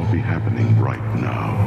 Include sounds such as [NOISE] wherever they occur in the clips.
all be happening right now.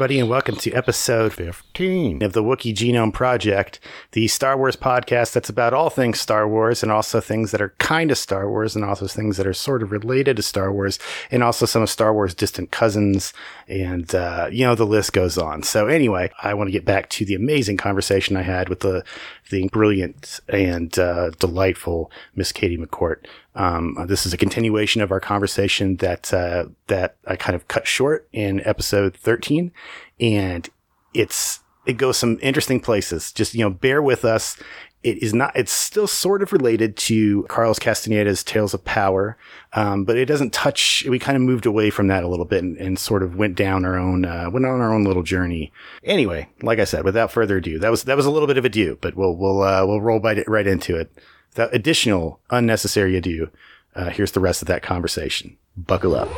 Everybody, and welcome to episode 15 of the Wookiee Genome Project, the Star Wars podcast that's about all things Star Wars and also things that are kind of Star Wars and also things that are sort of related to Star Wars and also some of Star Wars' distant cousins. And, uh, you know, the list goes on. So, anyway, I want to get back to the amazing conversation I had with the, the brilliant and uh, delightful Miss Katie McCort. Um, this is a continuation of our conversation that uh, that I kind of cut short in episode 13, and it's it goes some interesting places. Just you know, bear with us. It is not. It's still sort of related to Carlos Castaneda's Tales of Power, um, but it doesn't touch. We kind of moved away from that a little bit and, and sort of went down our own uh, went on our own little journey. Anyway, like I said, without further ado, that was that was a little bit of a do, but we'll we'll uh, we'll roll right right into it. Without additional unnecessary ado, uh, here's the rest of that conversation. Buckle up.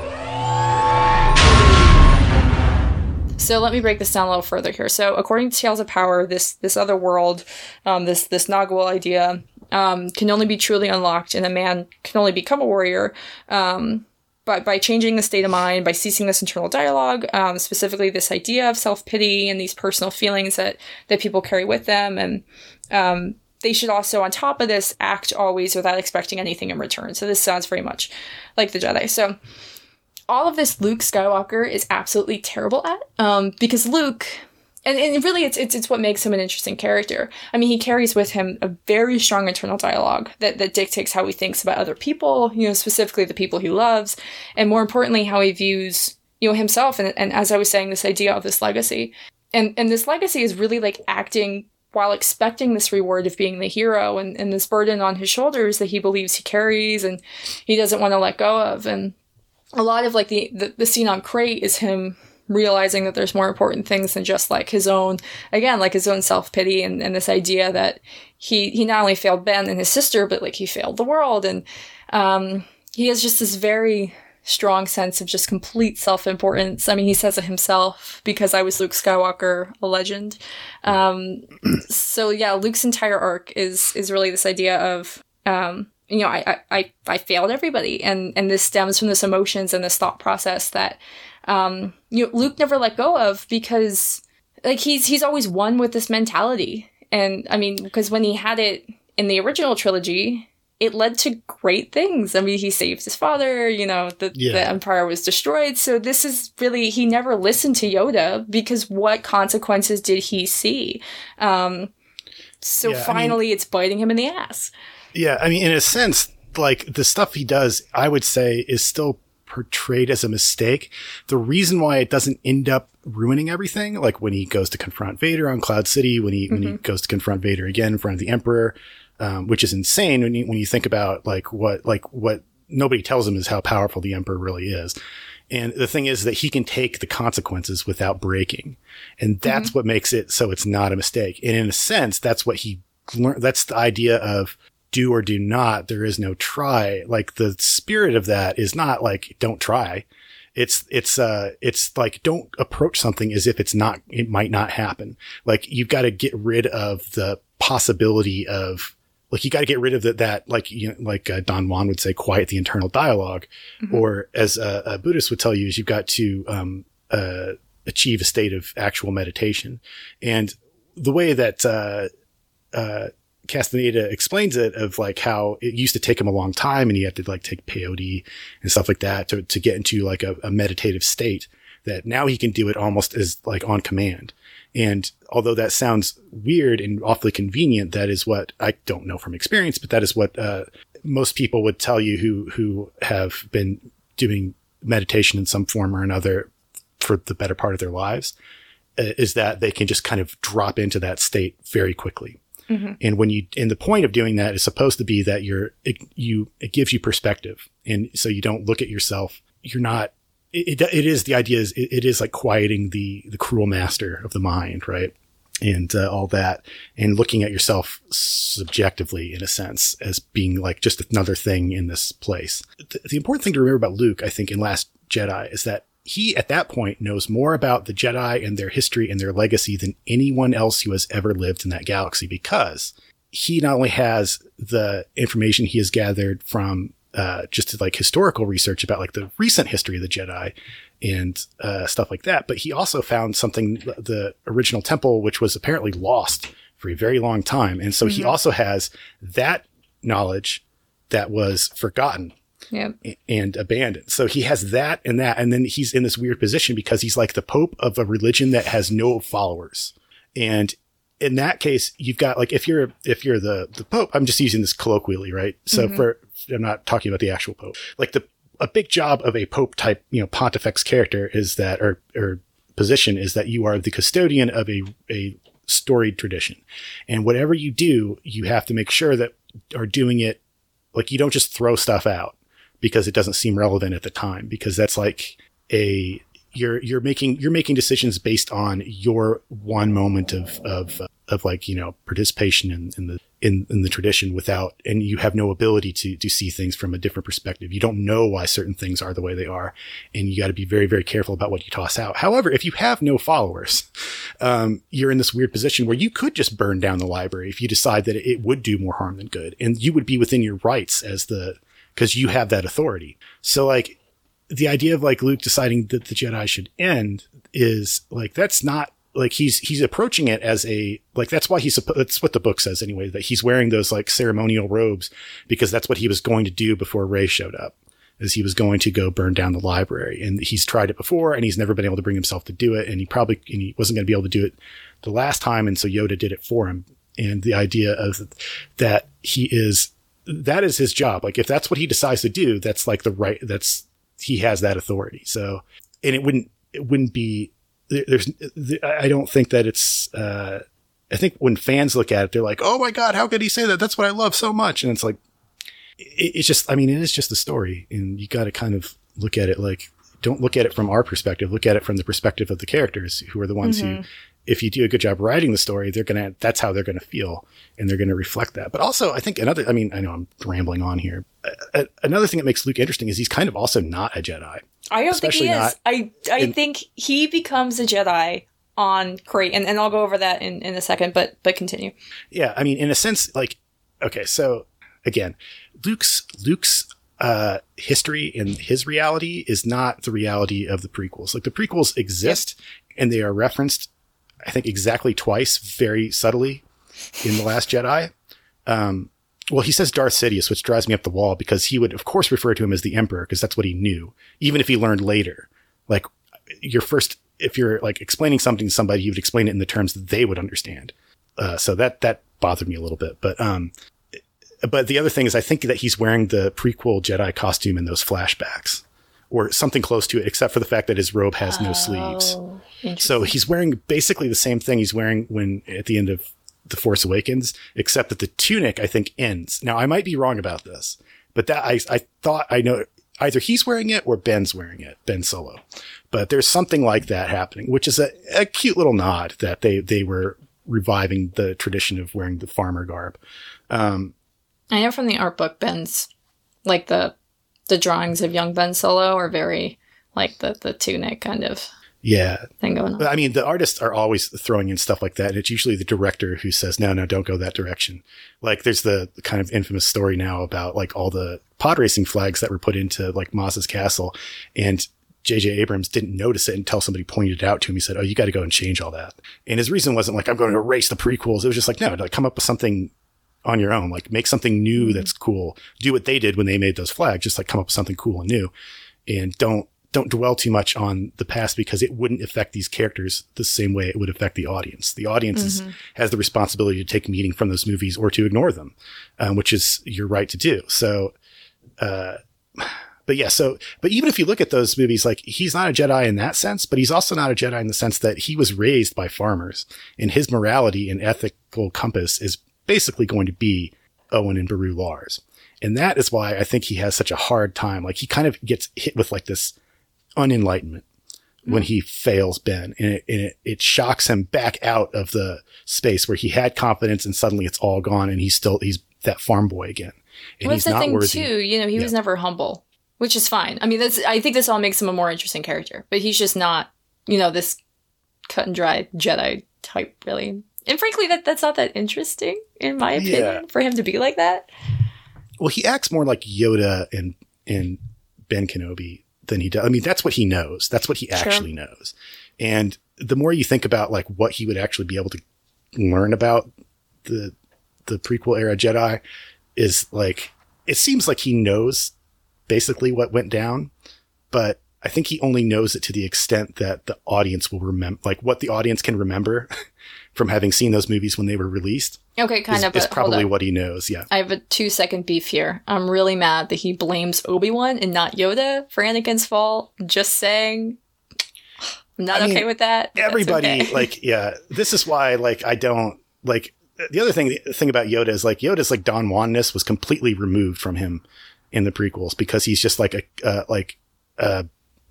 So let me break this down a little further here. So according to Tales of Power, this this other world, um, this this Nagual idea, um, can only be truly unlocked, and a man can only become a warrior. Um, but by changing the state of mind, by ceasing this internal dialogue, um, specifically this idea of self pity and these personal feelings that that people carry with them, and um, they should also, on top of this, act always without expecting anything in return. So this sounds very much like the Jedi. So all of this Luke Skywalker is absolutely terrible at, um, because Luke, and, and really it's, it's, it's what makes him an interesting character. I mean, he carries with him a very strong internal dialogue that, that dictates how he thinks about other people, you know, specifically the people he loves, and more importantly, how he views, you know, himself. And, and as I was saying, this idea of this legacy. And, and this legacy is really like acting while expecting this reward of being the hero and, and this burden on his shoulders that he believes he carries and he doesn't want to let go of. And a lot of like the, the, the scene on Crait is him realizing that there's more important things than just like his own, again, like his own self-pity and, and this idea that he, he not only failed Ben and his sister, but like he failed the world. And, um, he has just this very strong sense of just complete self-importance. I mean, he says it himself because I was Luke Skywalker, a legend. Um, [CLEARS THROAT] so yeah, Luke's entire arc is, is really this idea of, um, you know, I, I, I failed everybody. And, and this stems from this emotions and this thought process that, um, you know, Luke never let go of because like he's, he's always one with this mentality. And I mean, because when he had it in the original trilogy, it led to great things. I mean, he saved his father, you know, the, Yeah. the empire was destroyed. So this is really, he never listened to Yoda because what consequences did he see? Um, so Yeah, I mean- finally it's biting him in the ass. Yeah, I mean, in a sense, like the stuff he does, I would say is still portrayed as a mistake. The reason why it doesn't end up ruining everything, like when he goes to confront Vader on Cloud City, when he when he goes to confront Vader again in front of the Emperor, um, which is insane when you when you think about like what like what nobody tells him is how powerful the Emperor really is. And the thing is that he can take the consequences without breaking. And that's what makes it so it's not a mistake. And in a sense, that's what he learned. That's the idea of do or do not. There is no try. Like the spirit of that is not like, don't try. It's, it's, uh, it's like, don't approach something as if it's not, it might not happen. Like you've got to get rid of the possibility of, like you got to get rid of that, that like, you know, like uh, Don Juan would say, quiet the internal dialog or as a, a Buddhist would tell you is you've got to, um, uh, achieve a state of actual meditation. And the way that, uh, uh, Castaneda explains it of like how it used to take him a long time and he had to like take peyote and stuff like that to, to get into like a, a meditative state. that now he can do it almost as like on command. And although that sounds weird and awfully convenient, that is what I don't know from experience, but that is what uh, most people would tell you who who have been doing meditation in some form or another for the better part of their lives uh, is that they can just kind of drop into that state very quickly. And when you, and the point of doing that is supposed to be that you're, it, you, it gives you perspective. And so you don't look at yourself. You're not, it, it, it is the idea is it, it is like quieting the, the cruel master of the mind, right? And uh, all that and looking at yourself subjectively in a sense as being like just another thing in this place. The, the important thing to remember about Luke, I think in Last Jedi is that he at that point knows more about the Jedi and their history and their legacy than anyone else who has ever lived in that galaxy because he not only has the information he has gathered from uh, just like historical research about like the recent history of the Jedi and uh, stuff like that, but he also found something the original temple, which was apparently lost for a very long time, and so he also has that knowledge that was forgotten Yep. and abandoned. So he has that and that. And then he's in this weird position because he's like the Pope of a religion that has no followers. And in that case, you've got like, if you're, if you're the, the Pope, I'm just using this colloquially, right? So mm-hmm. for, I'm not talking about the actual Pope, like the, a big job of a Pope type, you know, pontifex character is that, or, or position is that you are the custodian of a, a storied tradition. And whatever you do, you have to make sure that are doing it like you don't just throw stuff out because it doesn't seem relevant at the time because that's like a you're you're making you're making decisions based on your one moment of of of like you know participation in, in the in, in the tradition without and you have no ability to to see things from a different perspective. You don't know why certain things are the way they are and you got to be very very careful about what you toss out. However if you have no followers um, you're in this weird position where you could just burn down the library if you decide that it would do more harm than good and you would be within your rights as the because you have that authority. So like the idea of like Luke deciding that the Jedi should end is like that's not like he's he's approaching it as a like that's why he's that's what the book says anyway that he's wearing those like ceremonial robes because that's what he was going to do before Rey showed up is he was going to go burn down the library. And he's tried it before and he's never been able to bring himself to do it. And he probably and he wasn't going to be able to do it the last time. And so Yoda did it for him. And the idea of that he is that is his job. Like if that's what he decides to do, that's like the right, that's, he has that authority. So, and it wouldn't, it wouldn't be, there's, I don't think that it's, uh, I think when fans look at it, they're like, Oh my God, how could he say that? That's what I love so much. And it's like, it, it's just, I mean, it is just a story and you got to kind of look at it like, don't look at it from our perspective. Look at it from the perspective of the characters who are the ones who, if you do a good job writing the story, they're going to, that's how they're going to feel and they're going to reflect that. But also, I think another, I mean, I know I'm rambling on here. Uh, another thing that makes Luke interesting is he's kind of also not a Jedi. I don't think he is. I I in- think he becomes a Jedi on Crait, and, and I'll go over that in, in a second. But but continue. Yeah. I mean, in a sense, like, okay. So again, Luke's, Luke's, uh, history and his reality is not the reality of the prequels. Like the prequels exist and they are referenced, I think exactly twice, very subtly in The Last Jedi. Um, well, he says Darth Sidious, which drives me up the wall because he would, of course, refer to him as the Emperor because that's what he knew, even if he learned later. Like, your first, if you're like explaining something to somebody, you would explain it in the terms that they would understand. Uh, so that that bothered me a little bit. But um, but the other thing is, I think that he's wearing the prequel Jedi costume in those flashbacks, or something close to it, except for the fact that his robe has no sleeves. So he's wearing basically the same thing he's wearing when at the end of The Force Awakens, except that the tunic, I think, ends. Now, I might be wrong about this, but that I, I thought I know either he's wearing it or Ben's wearing it, Ben Solo. But there's something like that happening, which is a, a cute little nod that they, they were reviving the tradition of wearing the farmer garb. Um, I know from the art book, Ben's like the the drawings of young Ben Solo are very like the the tunic kind of yeah, thing going on. I mean, the artists are always throwing in stuff like that. And it's usually the director who says, no, no, don't go that direction. Like there's the kind of infamous story now about like all the pod racing flags that were put into like Maz's castle. And JJ Abrams didn't notice it until somebody pointed it out to him. He said, Oh, you got to go and change all that. And his reason wasn't like, I'm going to erase the prequels. It was just like, no, like come up with something on your own, like make something new mm-hmm. that's cool. Do what they did when they made those flags. Just like come up with something cool and new and don't don't dwell too much on the past because it wouldn't affect these characters the same way it would affect the audience. The audience is, has the responsibility to take meaning from those movies or to ignore them, um, which is your right to do. So, uh, [SIGHS] but yeah, so, but even if you look at those movies, like he's not a Jedi in that sense, but he's also not a Jedi in the sense that he was raised by farmers and his morality and ethical compass is basically going to be Owen and Beru Lars. And that is why I think he has such a hard time. Like he kind of gets hit with like this unenlightenment when hmm. he fails Ben and, it, and it, it shocks him back out of the space where he had confidence and suddenly it's all gone and he's still, he's that farm boy again. And Well, he's the not thing worthy. too. You know, he was never humble, which is fine. I mean, that's. I think this all makes him a more interesting character, but he's just not. You know, this cut and dry Jedi type, really. And frankly, that that's not that interesting, in my opinion, Yeah. for him to be like that. Well, he acts more like Yoda and and Ben Kenobi than he does. I mean, that's what he knows. That's what he actually knows. And the more you think about like what he would actually be able to learn about the the prequel era Jedi, is like it seems like he knows basically what went down, but I think he only knows it to the extent that the audience will remember, like what the audience can remember [LAUGHS] from having seen those movies when they were released. Okay, kind Is, of. is probably what he knows. Yeah. I have a two second beef here. I'm really mad that he blames Obi Wan and not Yoda for Anakin's fall. Just saying. I'm not I mean, okay with that. everybody okay. [LAUGHS] like yeah this is why like i don't like the other thing the thing about yoda is like yoda's like don wanness was completely removed from him in the prequels because he's just like a uh, like uh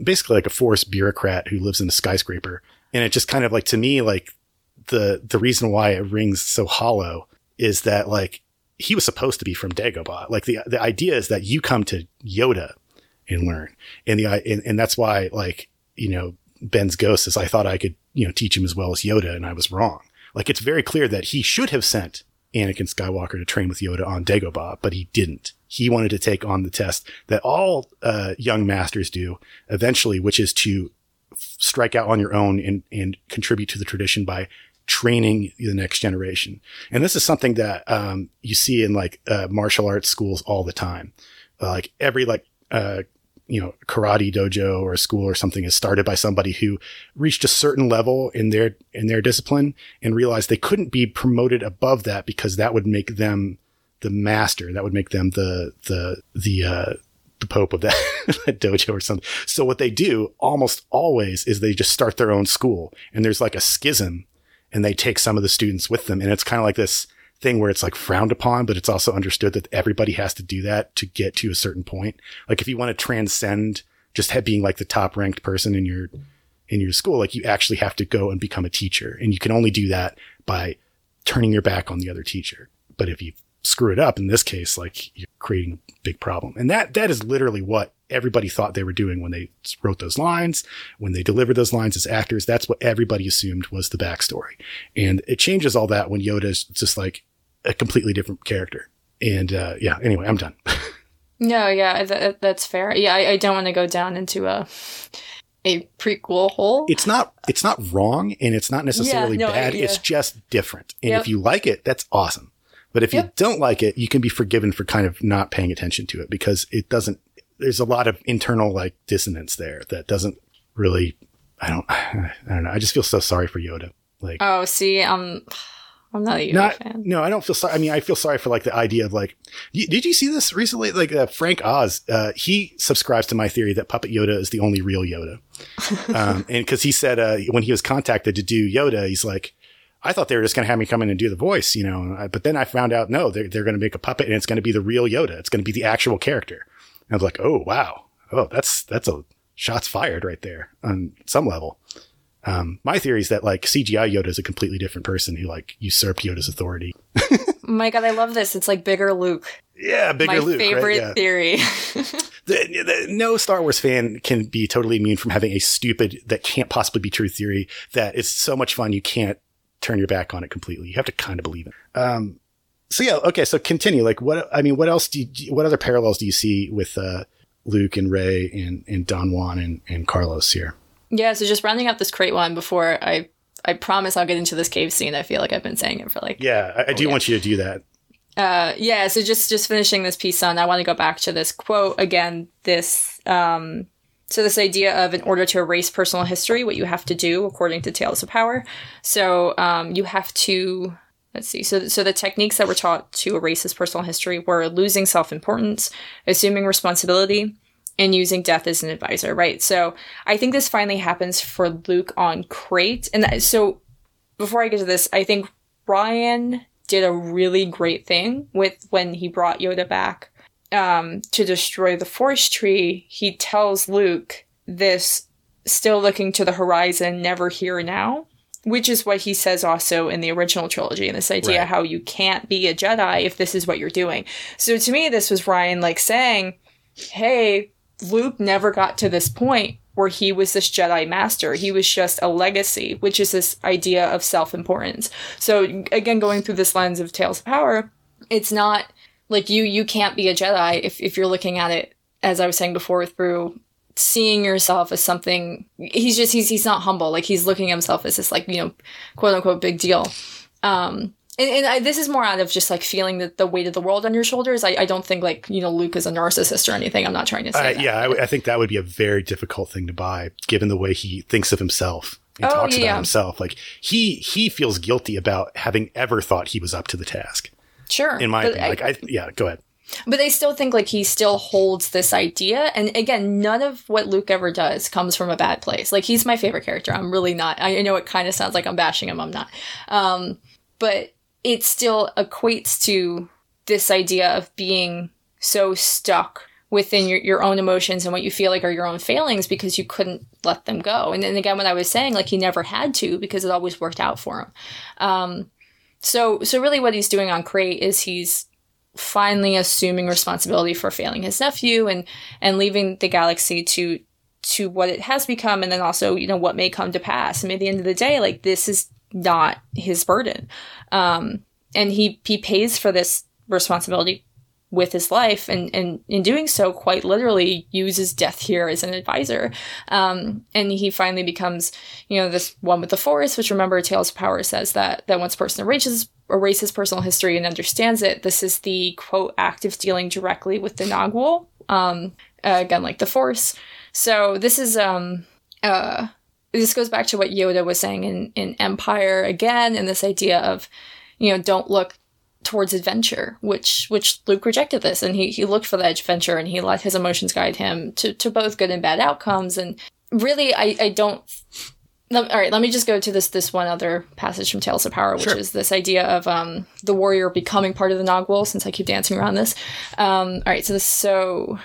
basically like a forced bureaucrat who lives in a skyscraper and it just kind of like to me like the the reason why it rings so hollow is that like he was supposed to be from dagobah. Like the the idea is that you come to yoda and learn. And the and, and that's why like you know ben's ghost is i thought i could you know teach him as well as yoda and i was wrong. Like it's very clear that he should have sent anakin skywalker to train with yoda on dagobah but he didn't. He wanted to take on the test that all uh, young masters do eventually which is to strike out on your own and, and contribute to the tradition by training the next generation. And this is something that um, you see in like uh, martial arts schools all the time. Like every like uh, you know karate dojo or school or something is started by somebody who reached a certain level in their in their discipline and realized they couldn't be promoted above that because that would make them the master. That would make them the the the uh, the pope of that, [LAUGHS] that dojo or something. So what they do almost always is they just start their own school and there's like a schism and they take some of the students with them. And it's kind of like this thing where it's like frowned upon, but it's also understood that everybody has to do that to get to a certain point. Like if you want to transcend just being like the top ranked person in your, in your school, like you actually have to go and become a teacher and you can only do that by turning your back on the other teacher. But if you screw it up in this case, like you're creating a big problem. And that, that is literally what everybody thought they were doing when they wrote those lines, when they delivered those lines as actors. That's what everybody assumed was the backstory. And it changes all that when Yoda's just like a completely different character. And, uh, yeah, anyway, I'm done. [LAUGHS] No, yeah, th- that's fair. Yeah, I, I don't want to go down into a a prequel hole. it's not, it's not wrong and it's not necessarily no, bad. yeah. It's just different. And Yep. if you like it, that's awesome. But if you don't like it, you can be forgiven for kind of not paying attention to it because it doesn't, there's a lot of internal like dissonance there that doesn't really, I don't, [SIGHS] I don't know. I just feel so sorry for Yoda. Like, oh, see, I'm I'm not a Yoda not, fan. no, I don't feel sorry. I mean, I feel sorry for like the idea of like, y- did you see this recently? Like uh, Frank Oz, uh, he subscribes to my theory that Puppet Yoda is the only real Yoda. [LAUGHS] um, and cause he said, uh, when he was contacted to do Yoda, he's like, I thought they were just going to have me come in and do the voice, you know, but then I found out, no, they're, they're going to make a puppet and it's going to be the real Yoda. It's going to be the actual character. And I was like, oh, wow. Oh, that's, that's a shots fired right there on some level. Um, my theory is that like CGI Yoda is a completely different person who like usurped Yoda's authority. [LAUGHS] Oh my god, I love this. It's like bigger Luke. Yeah, bigger my Luke. right? favorite Yeah. theory. [LAUGHS] The, the, no Star Wars fan can be totally immune from having a stupid that can't possibly be true theory that is so much fun you can't turn your back on it completely. You have to kind of believe it. Um, so yeah, okay. So continue. Like what? I mean, what else do? You, what other parallels do you see with uh, Luke and Rey and and Don Juan and, and Carlos here? yeah, so just rounding up this Crait one before I I promise I'll get into this cave scene. I feel like I've been saying it for like Yeah, I, I do yeah. want you to do that. Uh, yeah, so just just finishing this piece on, I want to go back to this quote again. This um, So this idea of in order to erase personal history, what you have to do according to Tales of Power. So um, you have to let's see. So so the techniques that were taught to erase his personal history were losing self importance, assuming responsibility, and using death as an advisor. Right. So I think this finally happens for Luke on Crait, and that, so before I get to this, I think Rian did a really great thing with when he brought Yoda back um, to destroy the forest tree, he tells Luke this still looking to the horizon, never here now, which is what he says also in the original trilogy. And this idea Right. how you can't be a Jedi if this is what you're doing. So to me, this was Rian like saying, hey, Luke never got to this point where he was this Jedi master. He was just a legacy, which is this idea of self importance. So again, going through this lens of Tales of Power, it's not like you you can't be a Jedi if if you're looking at it as I was saying before through seeing yourself as something he's just he's he's not humble like he's looking at himself as this like you know quote unquote big deal um and, and I, this is more out of just like feeling the, the weight of the world on your shoulders I, I don't think like you know luke is a narcissist or anything i'm not trying to say Uh, that. yeah, I, I think that would be a very difficult thing to buy, given the way he thinks of himself and Oh, talks yeah. about himself. Like he he feels guilty about having ever thought he was up to the task. Sure In my but opinion, like I yeah, go ahead. But I still think like he still holds this idea. And again, none of what Luke ever does comes from a bad place. Like he's my favorite character. I'm really not. I know it kind of sounds like I'm bashing him. I'm not. Um, but it still equates to this idea of being so stuck within your, your own emotions and what you feel like are your own failings because you couldn't let them go. And then again, when I was saying like he never had to because it always worked out for him. Um, so, so really what he's doing on Crait is he's finally assuming responsibility for failing his nephew and and leaving the galaxy to to what it has become and then also you know what may come to pass. And at the end of the day like this is not his burden. Um and he he pays for this responsibility with his life and, and in doing so quite literally uses death here as an advisor. Um, and he finally becomes you know this one with the force which remember tales of power says that that once a person erases erases personal history and understands it this is the quote act of dealing directly with the nagual um, again like the force. So this is um uh this goes back to what yoda was saying in in empire again and this idea of you know don't look towards adventure, which which Luke rejected this, and he he looked for that adventure, and he let his emotions guide him to to both good and bad outcomes. And really, I I don't. All right, let me just go to this this one other passage from Tales of Power, which Sure. is this idea of um the warrior becoming part of the Nagual. Since I keep dancing around this, um, all right, so this so.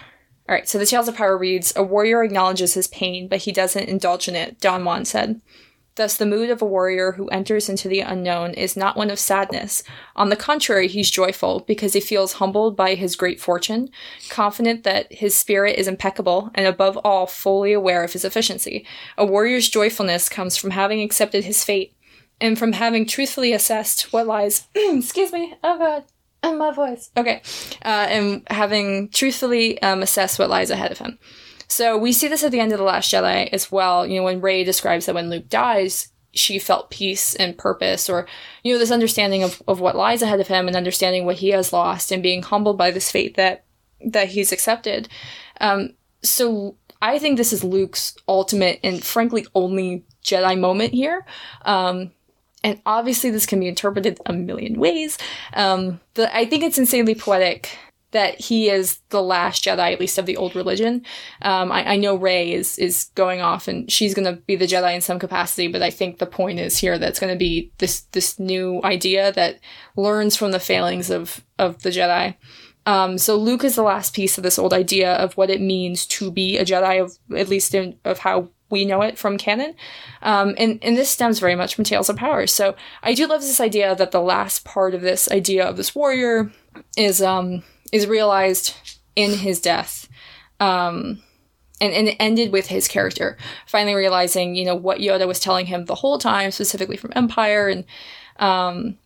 All right, so the Tales of Power reads A warrior acknowledges his pain, but he doesn't indulge in it, Don Juan said. Thus, the mood of a warrior who enters into the unknown is not one of sadness. On the contrary, he's joyful because he feels humbled by his great fortune, confident that his spirit is impeccable, and above all, fully aware of his efficiency. A warrior's joyfulness comes from having accepted his fate and from having truthfully assessed what lies. [CLEARS THROAT] excuse me. Oh, God. And my voice. Okay. Uh, and having truthfully um, assessed what lies ahead of him. So we see this at the end of The Last Jedi as well. You know, when Rey describes that when Luke dies, she felt peace and purpose, or, you know, this understanding of, of what lies ahead of him and understanding what he has lost and being humbled by this fate that that he's accepted. Um, so I think this is Luke's ultimate and frankly only Jedi moment here. Um, and obviously this can be interpreted a million ways. Um, but I think it's insanely poetic that he is the last Jedi, at least of the old religion. Um, I, I know Rey is is going off, and she's going to be the Jedi in some capacity. But I think the point is here that it's going to be this this new idea that learns from the failings of of the Jedi. Um, so Luke is the last piece of this old idea of what it means to be a Jedi, of at least in, of how we know it from canon. Um, and, and this stems very much from Tales of Power. So I do love this idea that the last part of this idea of this warrior is um, is realized in his death. Um, and, and it ended with his character finally realizing, you know, what Yoda was telling him the whole time, specifically from Empire. And um,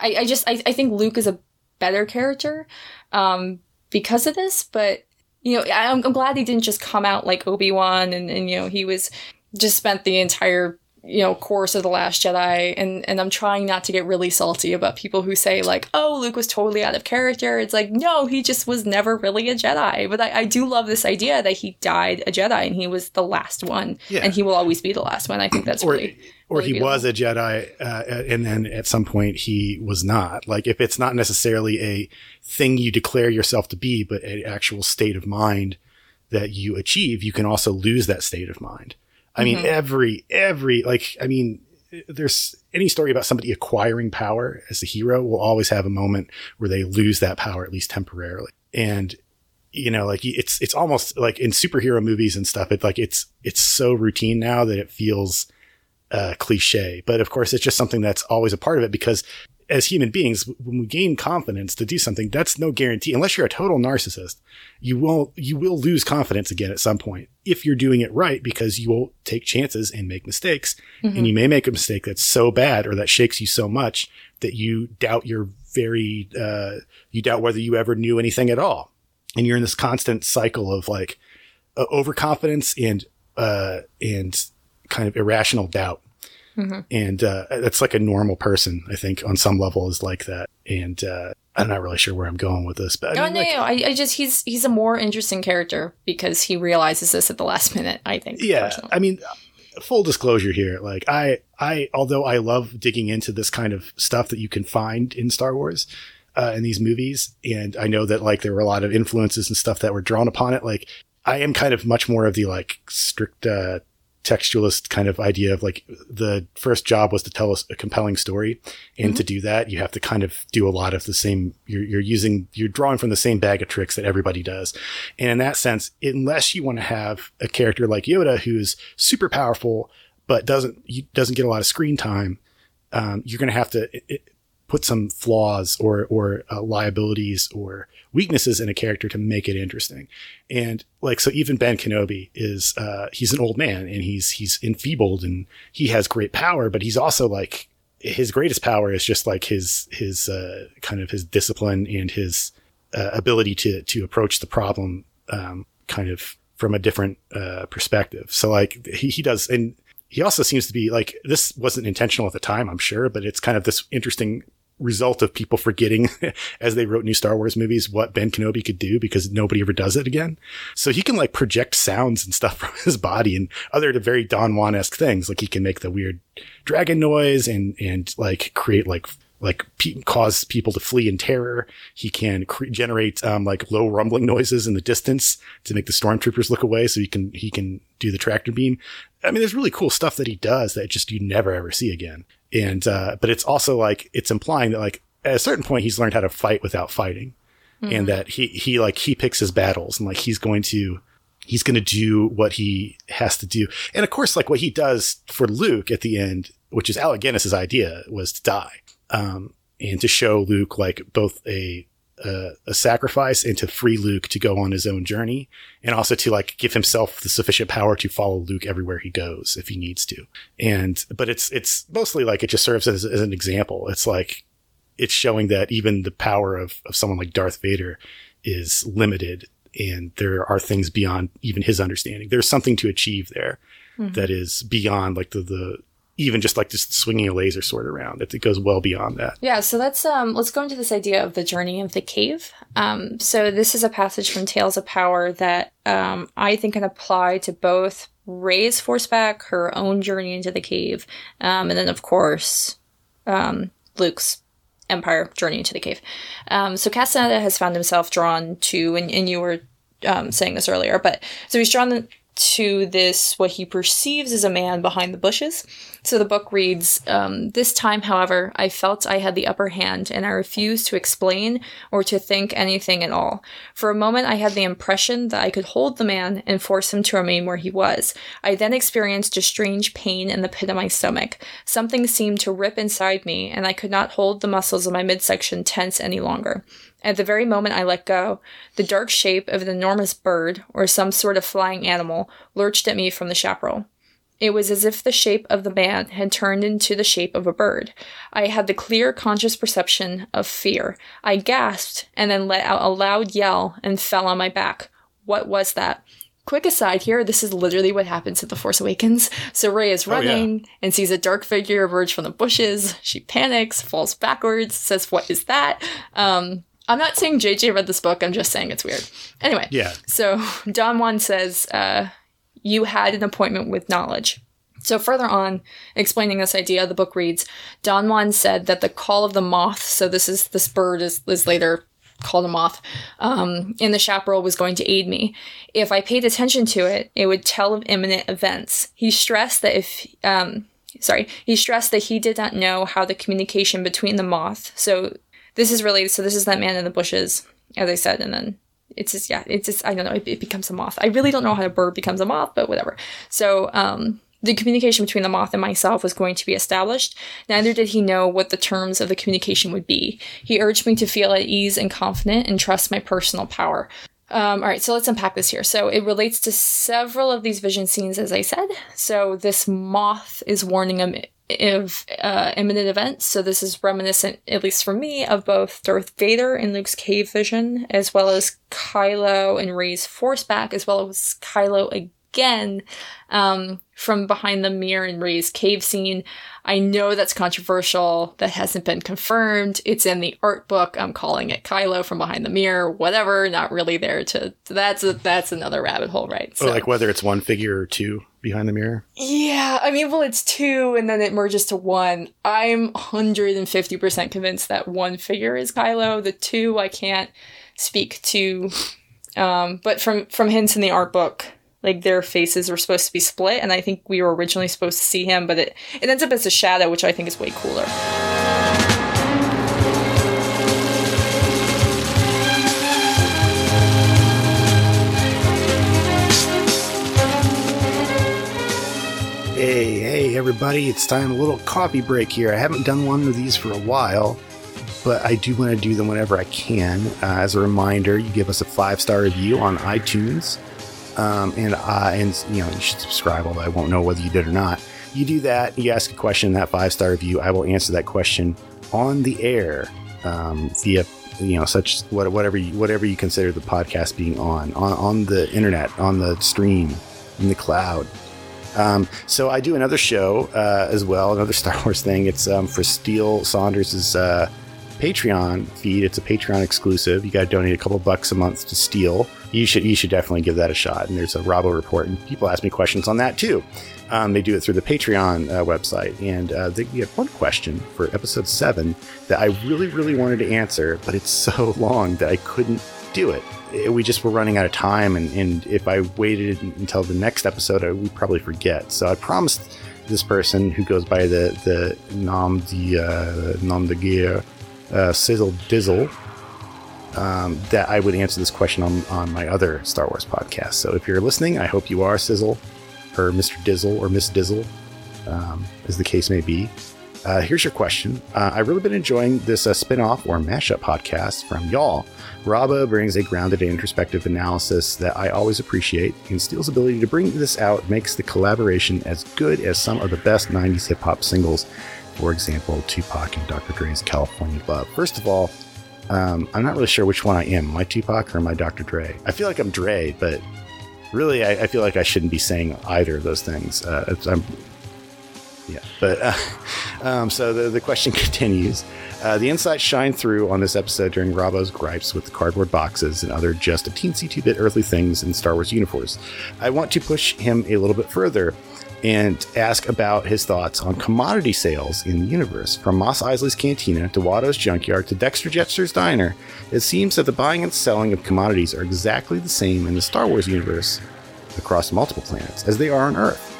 I, I just, I, I think Luke is a better character um, because of this. But, you know, I'm, I'm glad he didn't just come out like Obi-Wan and, and, you know, he was just spent the entire you know course of the last jedi and and i'm trying not to get really salty about people who say like oh luke was totally out of character it's like no he just was never really a jedi but i, I do love this idea that he died a jedi and he was the last one Yeah. and he will always be the last one i think that's or really or really he was a Jedi, uh, and then at some point he was not. Like if it's not necessarily a thing you declare yourself to be, but an actual state of mind that you achieve, you can also lose that state of mind. I mean, every every like, I mean, there's any story about somebody acquiring power as a hero will always have a moment where they lose that power at least temporarily, and you know, like it's it's almost like in superhero movies and stuff. It's like it's it's so routine now that it feels uh, cliche. But of course, it's just something that's always a part of it because as human beings, when we gain confidence to do something, that's no guarantee. Unless you're a total narcissist, you will you will lose confidence again at some point if you're doing it right because you will take chances and make mistakes, and you may make a mistake that's so bad or that shakes you so much that you doubt your very uh, you doubt whether you ever knew anything at all, and you're in this constant cycle of like uh, overconfidence and uh, and kind of irrational doubt. And uh, that's like a normal person, I think, on some level is like that. And uh, I'm not really sure where I'm going with this, but I mean, no, like- no, I, I just he's he's a more interesting character because he realizes this at the last [LAUGHS] minute. I think. yeah, personally. I mean, full disclosure here, like I, I, although I love digging into this kind of stuff that you can find in Star Wars, uh, in these movies, and I know that like there were a lot of influences and stuff that were drawn upon it. Like I am kind of much more of the like strict, uh, textualist kind of idea of like the first job was to tell us a compelling story. And to do that you have to kind of do a lot of the same you're, you're using you're drawing from the same bag of tricks that everybody does. And in that sense unless you want to have a character like yoda who's super powerful but doesn't doesn't get a lot of screen time um, you're going to have to put some flaws or or uh, liabilities or weaknesses in a character to make it interesting. And like so, even Ben Kenobi is uh, he's an old man and he's he's enfeebled and he has great power, but he's also like his greatest power is just like his his uh, kind of his discipline and his uh, ability to to approach the problem um, kind of from a different uh, perspective. So like he, he does, and he also seems to be like this wasn't intentional at the time, I'm sure, but it's kind of this interesting result of people forgetting [LAUGHS] as they wrote new Star Wars movies what Ben Kenobi could do because nobody ever does it again. So he can like project sounds and stuff [LAUGHS] from his body and other very Don Juan esque things. Like he can make the weird dragon noise and and like create like like pe- cause people to flee in terror. He can cre- generate um, like low rumbling noises in the distance to make the stormtroopers look away. So he can he can do the tractor beam. I mean, there's really cool stuff that he does that just you never ever see again. And uh, but it's also like it's implying that like at a certain point he's learned how to fight without fighting, and that he he like he picks his battles and like he's going to he's going to do what he has to do. And of course, like what he does for Luke at the end, which is Alec Guinness's idea, was to die. Um, and to show Luke like both a, a, a sacrifice and to free Luke to go on his own journey and also to like give himself the sufficient power to follow Luke everywhere he goes if he needs to. And, but it's, it's mostly like it just serves as, as an example. It's like, it's showing that even the power of, of someone like Darth Vader is limited and there are things beyond even his understanding. There's something to achieve there mm-hmm. that is beyond like the, the, even just like just swinging a laser sword around. It, it goes well beyond that. Yeah, so let's um let's go into this idea of the journey of the cave. Um, so this is a passage from Tales of Power that um I think can apply to both Rey's forceback, her own journey into the cave, um, and then of course, um, Luke's Empire journey into the cave. Um, so Castaneda has found himself drawn to, and, and you were um, saying this earlier, but so he's drawn to this what he perceives as a man behind the bushes. So the book reads um, This time, however, I felt I had the upper hand, and I refused to explain or to think anything at all. For a moment, I had the impression that I could hold the man and force him to remain where he was. I then experienced a strange pain in the pit of my stomach. Something seemed to rip inside me, and I could not hold the muscles of my midsection tense any longer. At the very moment I let go, the dark shape of an enormous bird, or some sort of flying animal, lurched at me from the chaparral. It was as if the shape of the man had turned into the shape of a bird. I had the clear, conscious perception of fear. I gasped and then let out a loud yell and fell on my back. What was that? quick aside here, this is literally what happens in The Force Awakens. So Rey is Oh, yeah. running and sees a dark figure emerge from the bushes. She panics, falls backwards, says, What is that? Um, I'm not saying JJ read this book, I'm just saying it's weird. Anyway, Yeah. so [LAUGHS] Don Juan says, uh, You had an appointment with knowledge. So further on, explaining this idea, the book reads, Don Juan said that the call of the moth, so this is this bird is, is later called a moth, um, in the chaparral was going to aid me. If I paid attention to it, it would tell of imminent events. He stressed that if um, sorry, he stressed that he did not know how the communication between the moth. So this is related. So this is that man in the bushes, as I said, and then it's just yeah, it's just I don't know. It, it becomes a moth. I really don't know how a bird becomes a moth, but whatever. So um, the communication between the moth and myself was going to be established. Neither did he know what the terms of the communication would be. He urged me to feel at ease and confident and trust my personal power. Um, all right, so let's unpack this here. So it relates to several of these vision scenes, as I said. So this moth is warning him of uh, imminent events. So this is reminiscent, at least for me, of both Darth Vader and Luke's cave vision, as well as Kylo and Rey's force back, as well as Kylo again um, from behind the mirror in Rey's cave scene. I know that's controversial. That hasn't been confirmed. It's in the art book. I'm calling it Kylo from behind the mirror. Whatever. Not really there to. That's a, that's another rabbit hole, right? Or like whether it's one figure or two behind the mirror. Yeah, I mean, well, it's two, and then it merges to one. I'm 150% convinced that one figure is Kylo. The two, I can't speak to. Um, but from from hints in the art book, like their faces were supposed to be split, and I think we were originally supposed to see him, but it it ends up as a shadow, which I think is way cooler. Hey, hey, everybody, it's time a little coffee break here. I haven't done one of these for a while, but I do want to do them whenever I can. Uh, as a reminder, you give us a five star review on iTunes, um, and uh, and you know you should subscribe. Although I won't know whether you did or not. You do that. You ask a question in that five star review. I will answer that question on the air um, via you know such whatever you, whatever you consider the podcast being on on on the internet on the stream in the cloud. Um, so I do another show uh, as well, another [LAUGHS] Star Wars thing. It's um, for Steele Saunders' uh, Patreon feed. It's a Patreon exclusive. You got to donate a couple bucks a month to Steele. You should you should definitely give that a shot. And there's a Robbo report, and people ask me questions on that too. Um, they do it through the Patreon uh, website, and uh, they, we had one question for episode seven that I really really wanted to answer, but it's so [LAUGHS] long that I couldn't do it we just were running out of time and, and if i waited until the next episode i would probably forget so i promised this person who goes by the the nom de uh, nom de guerre uh, sizzle dizzle um, that i would answer this question on, on my other star wars podcast so if you're listening i hope you are sizzle or mr dizzle or miss dizzle um, as the case may be uh, here's your question. Uh, I've really been enjoying this uh, spin off or mashup podcast from y'all. Robbo brings a grounded and introspective analysis that I always appreciate, and Steele's ability to bring this out makes the collaboration as good as some of the best 90s hip hop singles, for example, Tupac and Dr. Dre's California Love. First of all, um, I'm not really sure which one I am. I Tupac or I Dr. Dre? I feel like I'm Dre, but really, I, I feel like I shouldn't be saying either of those things. Uh, I'm yeah, but uh, [LAUGHS] um, so the, the question [LAUGHS] continues. Uh, the insights shine through on this episode during Robbo's gripes with the cardboard boxes and other just a teensy two bit earthly things in Star Wars uniforms. I want to push him a little bit further and ask about his thoughts on commodity sales in the universe. From Mos Eisley's Cantina to Watto's Junkyard to Dexter Jettster's Diner, it seems that the buying and selling of commodities are exactly the same in the Star Wars universe across multiple planets as they are on Earth.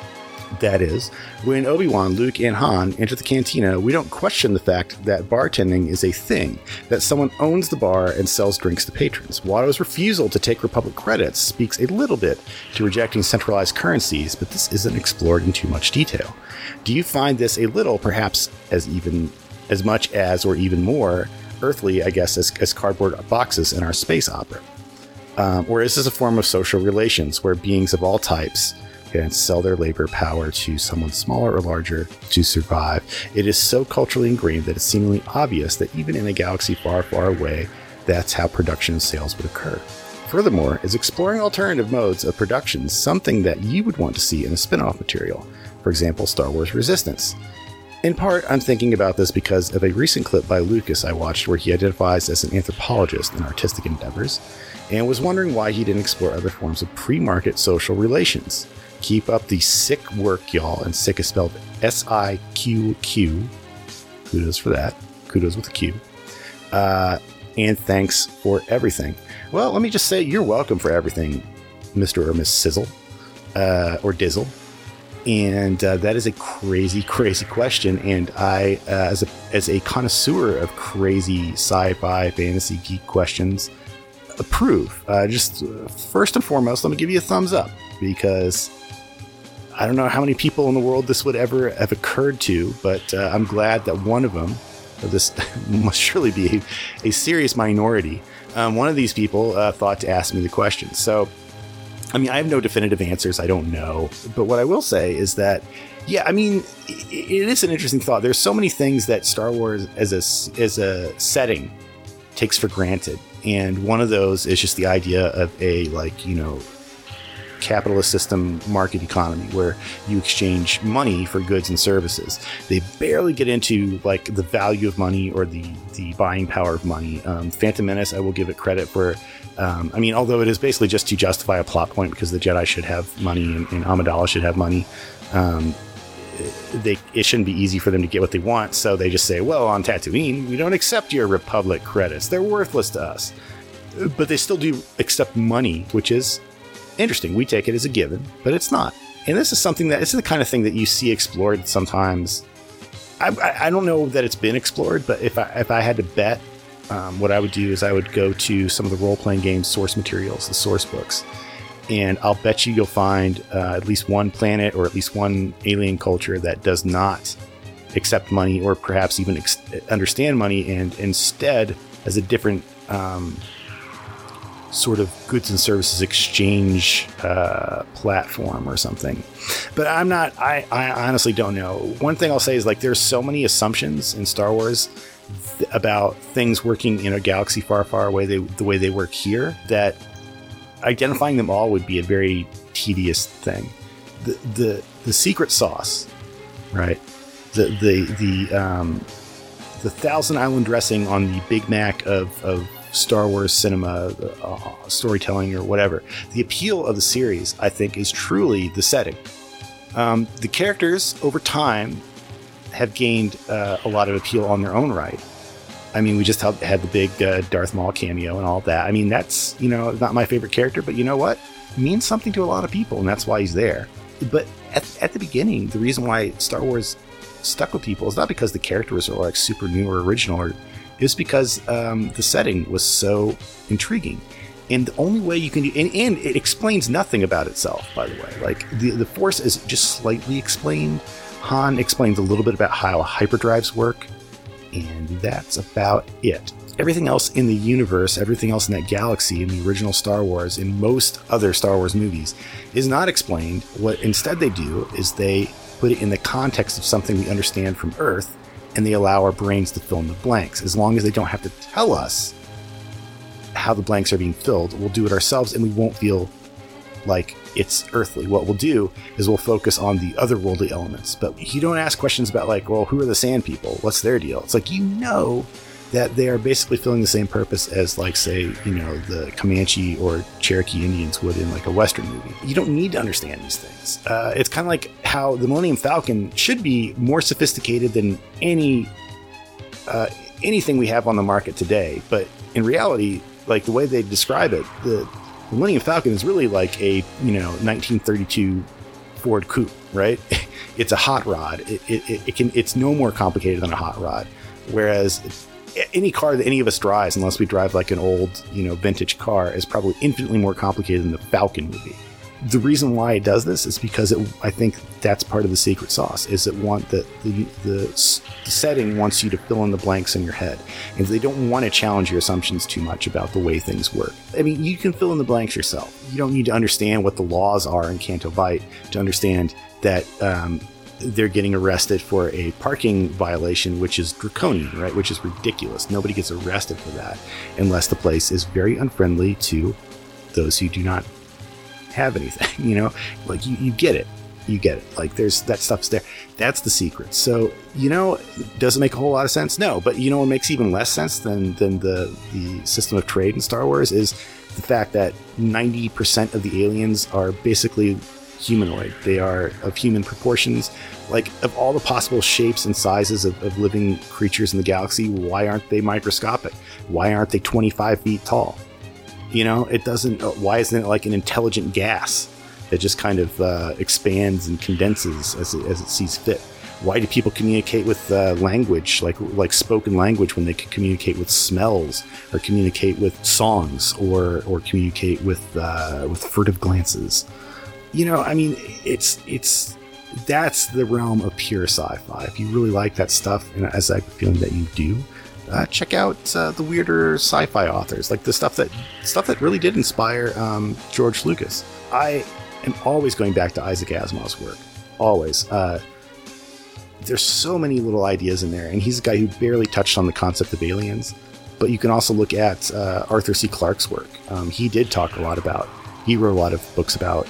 That is, when Obi Wan, Luke, and Han enter the cantina, we don't question the fact that bartending is a thing, that someone owns the bar and sells drinks to patrons. Watto's refusal to take Republic credits speaks a little bit to rejecting centralized currencies, but this isn't explored in too much detail. Do you find this a little, perhaps as even as much as or even more earthly, I guess, as, as cardboard boxes in our space opera? Um, or is this a form of social relations where beings of all types can sell their labor power to someone smaller or larger to survive? It is so culturally ingrained that it's seemingly obvious that even in a galaxy far, far away, that's how production and sales would occur. Furthermore, is exploring alternative modes of production something that you would want to see in a spin off material? For example, Star Wars Resistance. In part, I'm thinking about this because of a recent clip by Lucas I watched where he identifies as an anthropologist in artistic endeavors and was wondering why he didn't explore other forms of pre market social relations. Keep up the sick work, y'all, and sick is spelled S I Q Q. Kudos for that. Kudos with a Q. Uh, and thanks for everything. Well, let me just say you're welcome for everything, Mr. or Miss Sizzle, uh, or Dizzle. And uh, that is a crazy, [LAUGHS] crazy question. And I, uh, as a as a connoisseur of crazy sci-fi, fantasy, geek questions, approve. Uh, just uh, first and foremost, let me give you a thumbs up because I don't know how many people in the world this would ever have occurred to, but uh, I'm glad that one of them, this [LAUGHS] must surely be a, serious minority, um, one of these people uh, thought to ask me the question. So, I mean, I have no definitive answers. I don't know. But what I will say is that, yeah, I mean, it is an interesting thought. There's so many things that Star Wars as a, as a setting takes for granted. And one of those is just the idea of a, like, you know, capitalist system market economy where you exchange money for goods and services. They barely get into like the value of money or the the buying power of money. Um, Phantom Menace, I will give it credit for. Um, I mean, although it is basically just to justify a plot point because the Jedi should have money and, and Amidala should have money. Um, they it shouldn't be easy for them to get what they want, so they just say, "Well, on Tatooine, we don't accept your Republic credits; they're worthless to us." But they still do accept money, which is interesting. We take it as a given, but it's not. And this is something that the kind of thing that you see explored sometimes. I, I, don't know that it's been explored, but if I if I had to bet, um, what I would do is I would go to some of the role playing games source materials, the source books, and I'll bet you you'll find uh, at least one planet or at least one alien culture that does not accept money or perhaps even ex- understand money and instead has a different um, sort of goods and services exchange uh, platform or something. But I'm not, I, I honestly don't know. One thing I'll say is like there's so many assumptions in Star Wars th- about things working in a galaxy far, far away they, the way they work here that identifying them all would be a very tedious thing. The, the, the secret sauce, right? The, the, the, um, the Thousand Island dressing on the Big Mac of, of Star Wars cinema, uh, storytelling, or whatever. The appeal of the series, I think, is truly the setting. Um, the characters, over time, have gained uh, a lot of appeal on their own right. I mean, we just had, the big uh, Darth Maul cameo and all that. I mean, that's, you know, not my favorite character, but you know what? It means something to a lot of people, and that's why he's there. But at, at the beginning, the reason why Star Wars stuck with people is not because the characters are like super new or original, or it's because um, the setting was so intriguing. And the only way you can do, and, and it explains nothing about itself, by the way. Like the the Force is just slightly explained. Han explains a little bit about how hyperdrives work, and that's about it. Everything else in the universe, everything else in that galaxy, in the original Star Wars, in most other Star Wars movies, is not explained. What instead they do is they put it in the context of something we understand from Earth, and they allow our brains to fill in the blanks. As long as they don't have to tell us how the blanks are being filled, we'll do it ourselves, and we won't feel like it's earthly. What we'll do is we'll focus on the otherworldly elements. But you don't ask questions about like, well, who are the sand people? What's their deal? It's like you know that they are basically filling the same purpose as like say, you know, the Comanche or Cherokee Indians would in like a Western movie. You don't need to understand these things. Uh, it's kind of like how the Millennium Falcon should be more sophisticated than any uh, anything we have on the market today. But in reality, like the way they describe it, the Millennium Falcon is really like a you know 1932 Ford Coupe, right? [LAUGHS] It's a hot rod. It, it, it- it can it's no more complicated than a hot rod. Whereas any car that any of us drives, unless we drive like an old you know vintage car, is probably infinitely more complicated than the Falcon would be. The reason why it does this is because it, I think that's part of the secret sauce. Is it want that the, the setting wants you to fill in the blanks in your head, and they don't want to challenge your assumptions too much about the way things work. I mean, you can fill in the blanks yourself. You don't need to understand what the laws are in Canto Bight to understand that um, they're getting arrested for a parking violation, which is draconian, right? Which is ridiculous. Nobody gets arrested for that unless the place is very unfriendly to those who do not have anything. [LAUGHS] You know, like you, you get it, you get it. Like there's that stuff's there. That's the secret. So you know, does it make a whole lot of sense? No, but you know what makes even less sense than than the the system of trade in Star Wars is the fact that ninety percent of the aliens are basically humanoid. They are of human proportions. Like, of all the possible shapes and sizes of, of living creatures in the galaxy, why aren't they microscopic? Why aren't they 25 feet tall? You know, it doesn't, uh, why isn't it like an intelligent gas that just kind of uh, expands and condenses as it, as it sees fit? Why do people communicate with uh, language, like like spoken language, when they can communicate with smells, or communicate with songs, or or communicate with uh, with furtive glances? You know, I mean, it's it's that's the realm of pure sci-fi. If you really like that stuff, and as I have a feeling that you do, uh, check out uh, the weirder sci-fi authors, like the stuff that stuff that really did inspire um, George Lucas. I am always going back to Isaac Asimov's work. Always. Uh, there's so many little ideas in there, and he's a guy who barely touched on the concept of aliens. But you can also look at uh, Arthur C. Clarke's work. Um, he did talk a lot about. He wrote a lot of books about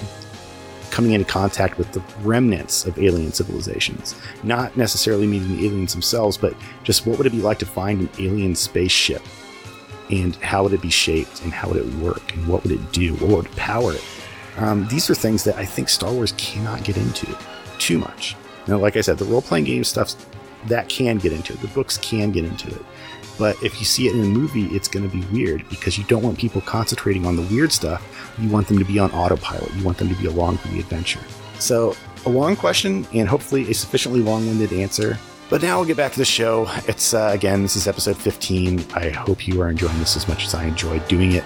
coming into contact with the remnants of alien civilizations. Not necessarily meeting the aliens themselves, but just what would it be like to find an alien spaceship? And how would it be shaped? And how would it work? And what would it do? What would power it? Um, these are things that I think Star Wars cannot get into too much. Now, like I said, the role playing game stuff that can get into it. The books can get into it. But if you see it in a movie, it's going to be weird because you don't want people concentrating on the weird stuff. You want them to be on autopilot. You want them to be along for the adventure. So, a long question and hopefully a sufficiently long winded answer. But now we'll get back to the show. It's, uh, again, this is episode 15. I hope you are enjoying this as much as I enjoyed doing it.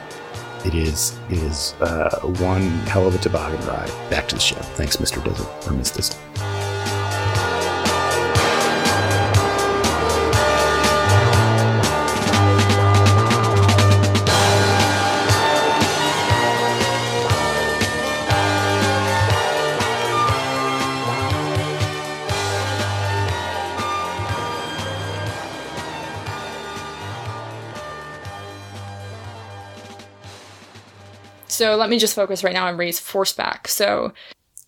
It is, it is uh, one hell of a toboggan ride. Back to the show. Thanks, Mr. Dizzle, or Miss Dizzle. So let me just focus right now on Rey's force back. So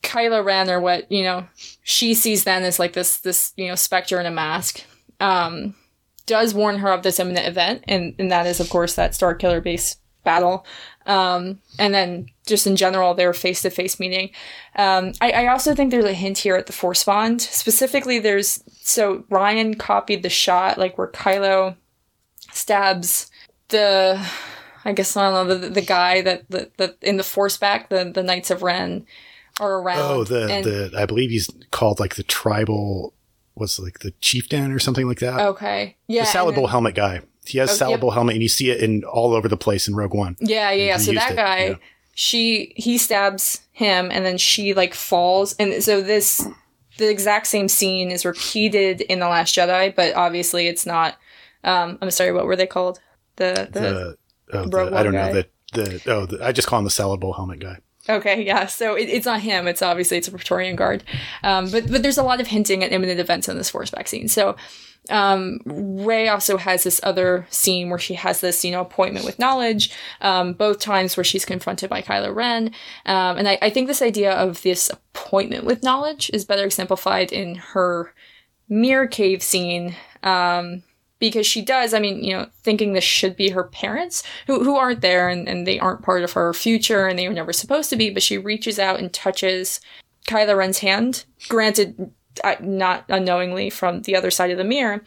Kylo Ren, or what you know, she sees then as like this this you know specter in a mask. Um, does warn her of this imminent event, and and that is of course that Starkiller base battle. Um, and then just in general, their face to face meeting. Um, I, I also think there's a hint here at the Force Bond. Specifically, there's so Rian copied the shot like where Kylo stabs the I guess I don't know the the guy that the, the in the force back the the Knights of Ren are around. Oh, the and- the I believe he's called like the tribal, what's it, like the chieftain or something like that. okay, yeah, the salad then- bowl helmet guy. He has Oh, salad yep. bowl helmet, and you see it in all over the place in Rogue One. Yeah, yeah, yeah. So that it, guy, yeah. she he stabs him, and then she like falls, and so this the exact same scene is repeated in the Last Jedi, but obviously it's not. Um, I'm sorry, what were they called? The the, The, oh, the- I don't One know guy. the the oh the, I just call him the salad bowl helmet guy. Okay, yeah. So it, it's not him. It's obviously it's a Praetorian guard. Um, but but there's a lot of hinting at imminent events in this force back scene. So um, Rey also has this other scene where she has this you know appointment with knowledge. Um, both times where she's confronted by Kylo Ren. Um, and I, I think this idea of this appointment with knowledge is better exemplified in her mirror cave scene. Um, because she does, I mean, you know, thinking this should be her parents who, who aren't there and, and they aren't part of her future and they were never supposed to be, but she reaches out and touches Kylo Ren's hand, granted, not unknowingly from the other side of the mirror.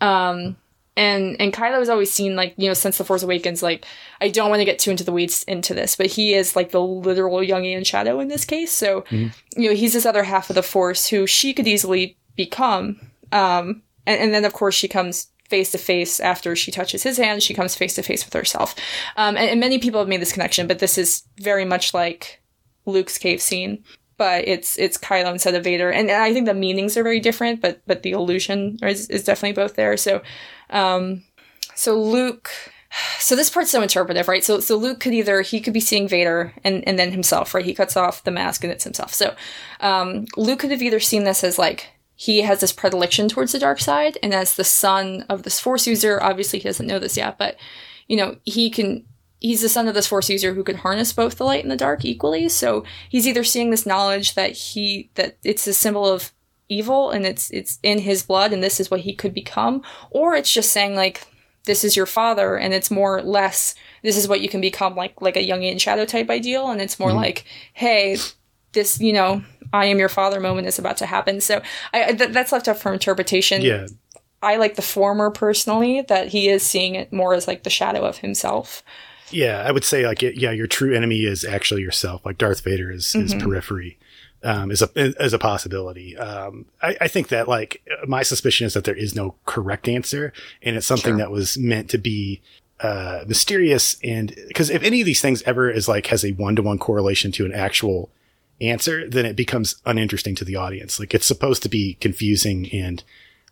Um, and and Kylo has always seen like you know since the Force Awakens like I don't want to get too into the weeds into this but he is like the literal Jungian shadow in this case. So you know he's this other half of the Force who she could easily become. Um and, and then of course she comes face to face after she touches his hand she comes face to face with herself um and, and many people have made this connection but this is very much like Luke's cave scene but it's it's Kylo instead of Vader, and I think the meanings are very different, but but the illusion is, is definitely both there. So, um, so Luke, so this part's so interpretive, right? So so Luke could either he could be seeing Vader and and then himself, right? He cuts off the mask and it's himself. So, um, Luke could have either seen this as like he has this predilection towards the dark side, and as the son of this Force user, obviously he doesn't know this yet, but you know he can he's the son of this force user who can harness both the light and the dark equally. So he's either seeing this knowledge that he that it's a symbol of evil and it's it's in his blood and this is what he could become, or it's just saying like this is your father and it's more or less this is what you can become like like a Jungian shadow type ideal and it's more mm-hmm. like hey this you know I am your father moment is about to happen. So I th- that's left up for interpretation. Yeah. I like the former personally that he is seeing it more as like the shadow of himself. Yeah, I would say like it, yeah, your true enemy is actually yourself. Like Darth Vader is, is periphery, um, is a is a possibility. Um, I, I think that like my suspicion is that there is no correct answer, and it's something Sure. that was meant to be uh, mysterious. And because if any of these things ever is like has a one to one correlation to an actual answer, then it becomes uninteresting to the audience. Like it's supposed to be confusing and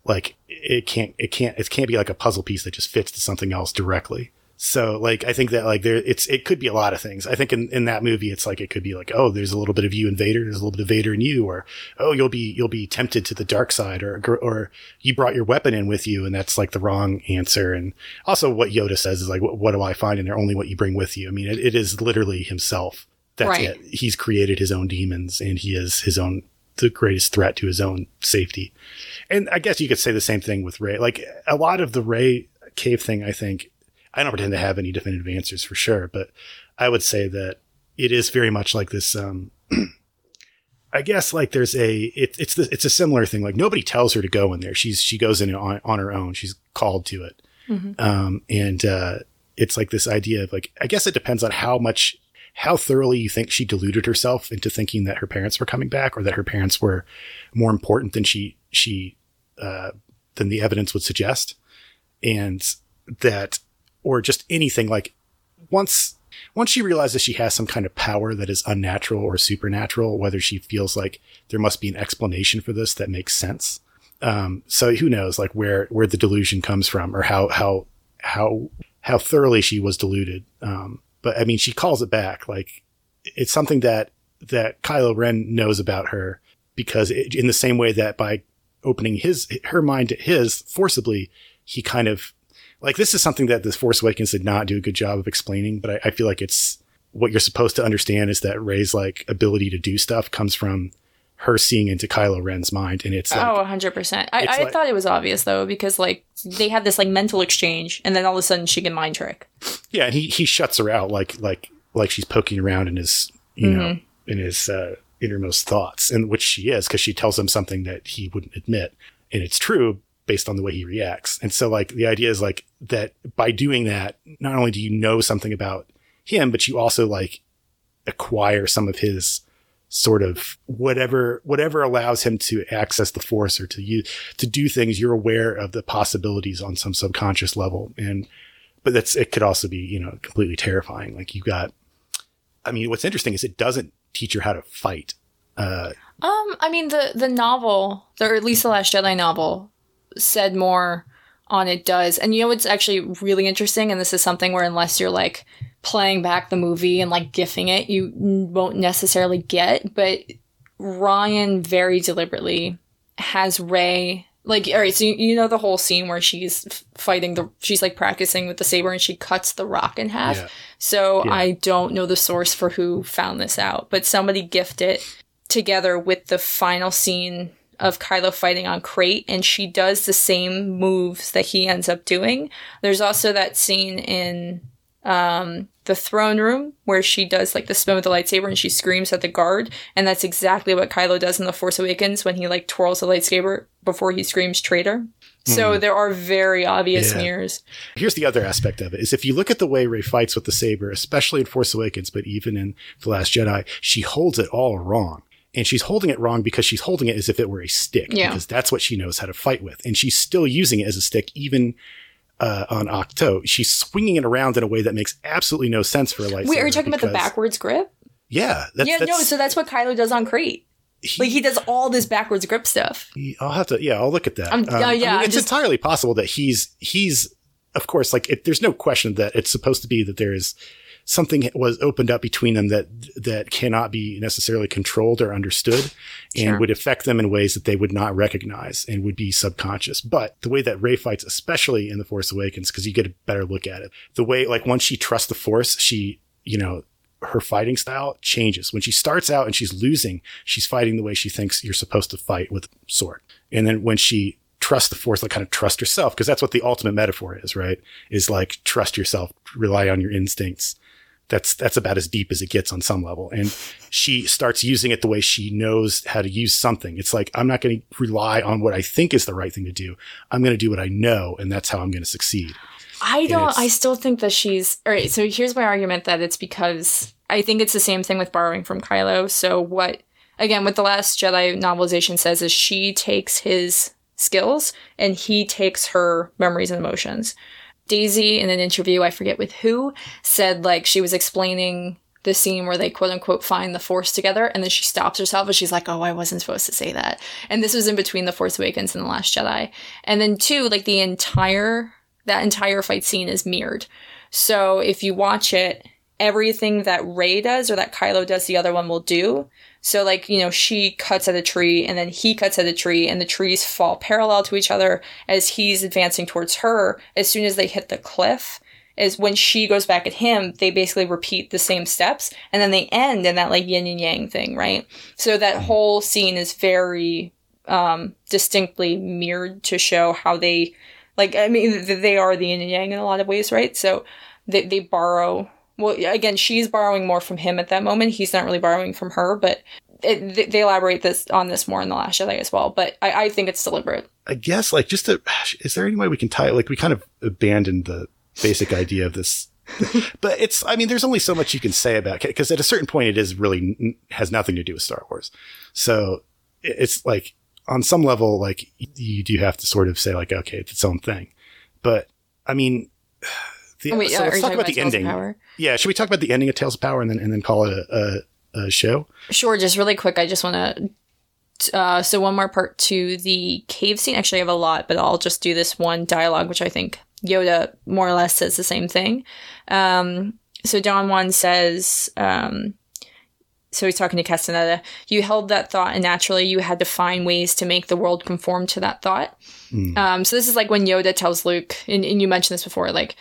like it can't it can't it can't be like a puzzle piece that just fits to something else directly. So like I think that like there it's it could be a lot of things. I think in, in that movie it's like it could be like oh there's a little bit of you and Vader, there's a little bit of Vader and you, or oh you'll be you'll be tempted to the dark side, or or you brought your weapon in with you and that's like the wrong answer. And also what Yoda says is like what, what do I find in there? Only what you bring with you. I mean it, it is literally himself. That's Right. it. He's created his own demons and he is his own the greatest threat to his own safety. And I guess you could say the same thing with Rey. Like a lot of the Rey cave thing, I think, I don't pretend to have any definitive answers for sure, but I would say that it is very much like this. Um, [CLEARS THROAT] I guess like there's a it, it's the, it's a similar thing. Like nobody tells her to go in there. She's she goes in on, on her own. She's called to it, um, and uh, it's like this idea of like I guess it depends on how much how thoroughly you think she deluded herself into thinking that her parents were coming back or that her parents were more important than she she uh, than the evidence would suggest, and that or just anything like once once she realizes she has some kind of power that is unnatural or supernatural, whether she feels like there must be an explanation for this that makes sense. Um, so who knows, like where where the delusion comes from, or how how how how thoroughly she was deluded. Um, but I mean, she calls it back. Like it's something that that Kylo Ren knows about her because it, in the same way that by opening his her mind to his forcibly, he kind of like this is something that the Force Awakens did not do a good job of explaining, but I, I feel like it's what you're supposed to understand is that Rey's like ability to do stuff comes from her seeing into Kylo Ren's mind, and it's like, oh, 100%. I, I like- thought it was obvious though because like they had this like mental exchange and then all of a sudden she can mind trick. yeah, and he he shuts her out like like like she's poking around in his you know in his uh, innermost thoughts, and which she is because she tells him something that he wouldn't admit, and it's true based on the way he reacts. And so like the idea is like that by doing that, not only do you know something about him, but you also like acquire some of his sort of whatever whatever allows him to access the force or to use to do things you're aware of the possibilities on some subconscious level. And but that's it could also be you know completely terrifying. Like you got i mean what's interesting is it doesn't teach you how to fight uh Um, I mean the the novel, or at least the Last Jedi novel, said more on it does. And you know what's actually really interesting, and this is something where unless you're like playing back the movie and like gifting it, you won't necessarily get. But Rian very deliberately has Rey like all right. So you, you know the whole scene where she's fighting the she's like practicing with the saber and she cuts the rock in half. Yeah. So Yeah. I don't know the source for who found this out, but somebody gifted it together with the final scene of Kylo fighting on Crait, and she does the same moves that he ends up doing. There's also that scene in um, the throne room where she does like the spin with the lightsaber and she screams at the guard, and that's exactly what Kylo does in The Force Awakens when he like twirls the lightsaber before he screams traitor. So there are very obvious Yeah. mirrors. here's the other aspect of it is if you look at the way Rey fights with the saber especially in force awakens but even in the last jedi she holds it all wrong and she's holding it wrong because she's holding it as if it were a stick Yeah. because that's what she knows how to fight with and she's still using it as a stick even uh, on Ahch-To, she's swinging it around in a way that makes absolutely no sense for a lightsaber. Wait, are you talking about the backwards grip? Yeah, that's, yeah, no. So that's what Kylo does on Crait. he- Like he does all this backwards grip stuff. I'll have to. Yeah, I'll look at that. Um, uh, yeah, I mean, it's just- entirely possible that he's he's of course like it, there's no question that it's supposed to be that there is something was opened up between them that that cannot be necessarily controlled or understood and Sure. would affect them in ways that they would not recognize and would be subconscious. But the way that Rey fights, especially in The Force Awakens, because you get a better look at it, the way like once she trusts the Force, she you know her fighting style changes. When she starts out and she's losing, she's fighting the way she thinks you're supposed to fight with sword. And then when she trusts the force, like kind of trust herself, because that's what the ultimate metaphor is, right? Is like trust yourself, rely on your instincts. That's that's about as deep as it gets on some level. And she starts using it the way she knows how to use something. It's like I'm not going to rely on what I think is the right thing to do. I'm going to do what I know, and that's how I'm going to succeed. I don't. I still think that she's. All right. So here's my argument that it's because I think it's the same thing with borrowing from Kylo. So what? Again, what the Last Jedi novelization says is she takes his skills and he takes her memories and emotions. Daisy, in an interview, I forget with who, said like she was explaining the scene where they quote unquote find the Force together, and then she stops herself and she's like, "Oh, I wasn't supposed to say that." And this was in between the Force Awakens and the Last Jedi. And then two, like the entire that entire fight scene is mirrored. So if you watch it, everything that Rey does or that Kylo does, the other one will do. So like, you know, she cuts at a tree and then he cuts at a tree and the trees fall parallel to each other as he's advancing towards her. As soon as they hit the cliff, is when she goes back at him, they basically repeat the same steps and then they end in that like yin and yang thing, right? So that whole scene is very um distinctly mirrored to show how they like I mean they are the yin and yang in a lot of ways, right? So they they borrow well again she's borrowing more from him at that moment. He's not really borrowing from her, but it, they- elaborate this on this more in the Last Jedi as well. But I, I think it's deliberate. I guess like just to, is there any way we can tie it like we kind of abandoned the basic idea of this [LAUGHS] but it's I mean there's only so much you can say about it because at a certain point it is really has nothing to do with Star Wars. So it's like on some level like you do have to sort of say like okay it's its own thing. But I mean [SIGHS] the, Oh, wait, so let's talk talking about the ending. Power? Yeah, should we talk about the ending of Tales of Power and then and then call it a, a, a show? Sure, just really quick, I just want to. Uh, so one more part to the cave scene. Actually, I have a lot, but I'll just do this one dialogue, which I think Yoda more or less says the same thing. Um, so Don Juan says, um, so he's talking to Castaneda. You held that thought, and naturally, you had to find ways to make the world conform to that thought. Um, so this is like when Yoda tells Luke, and, and you mentioned this before, like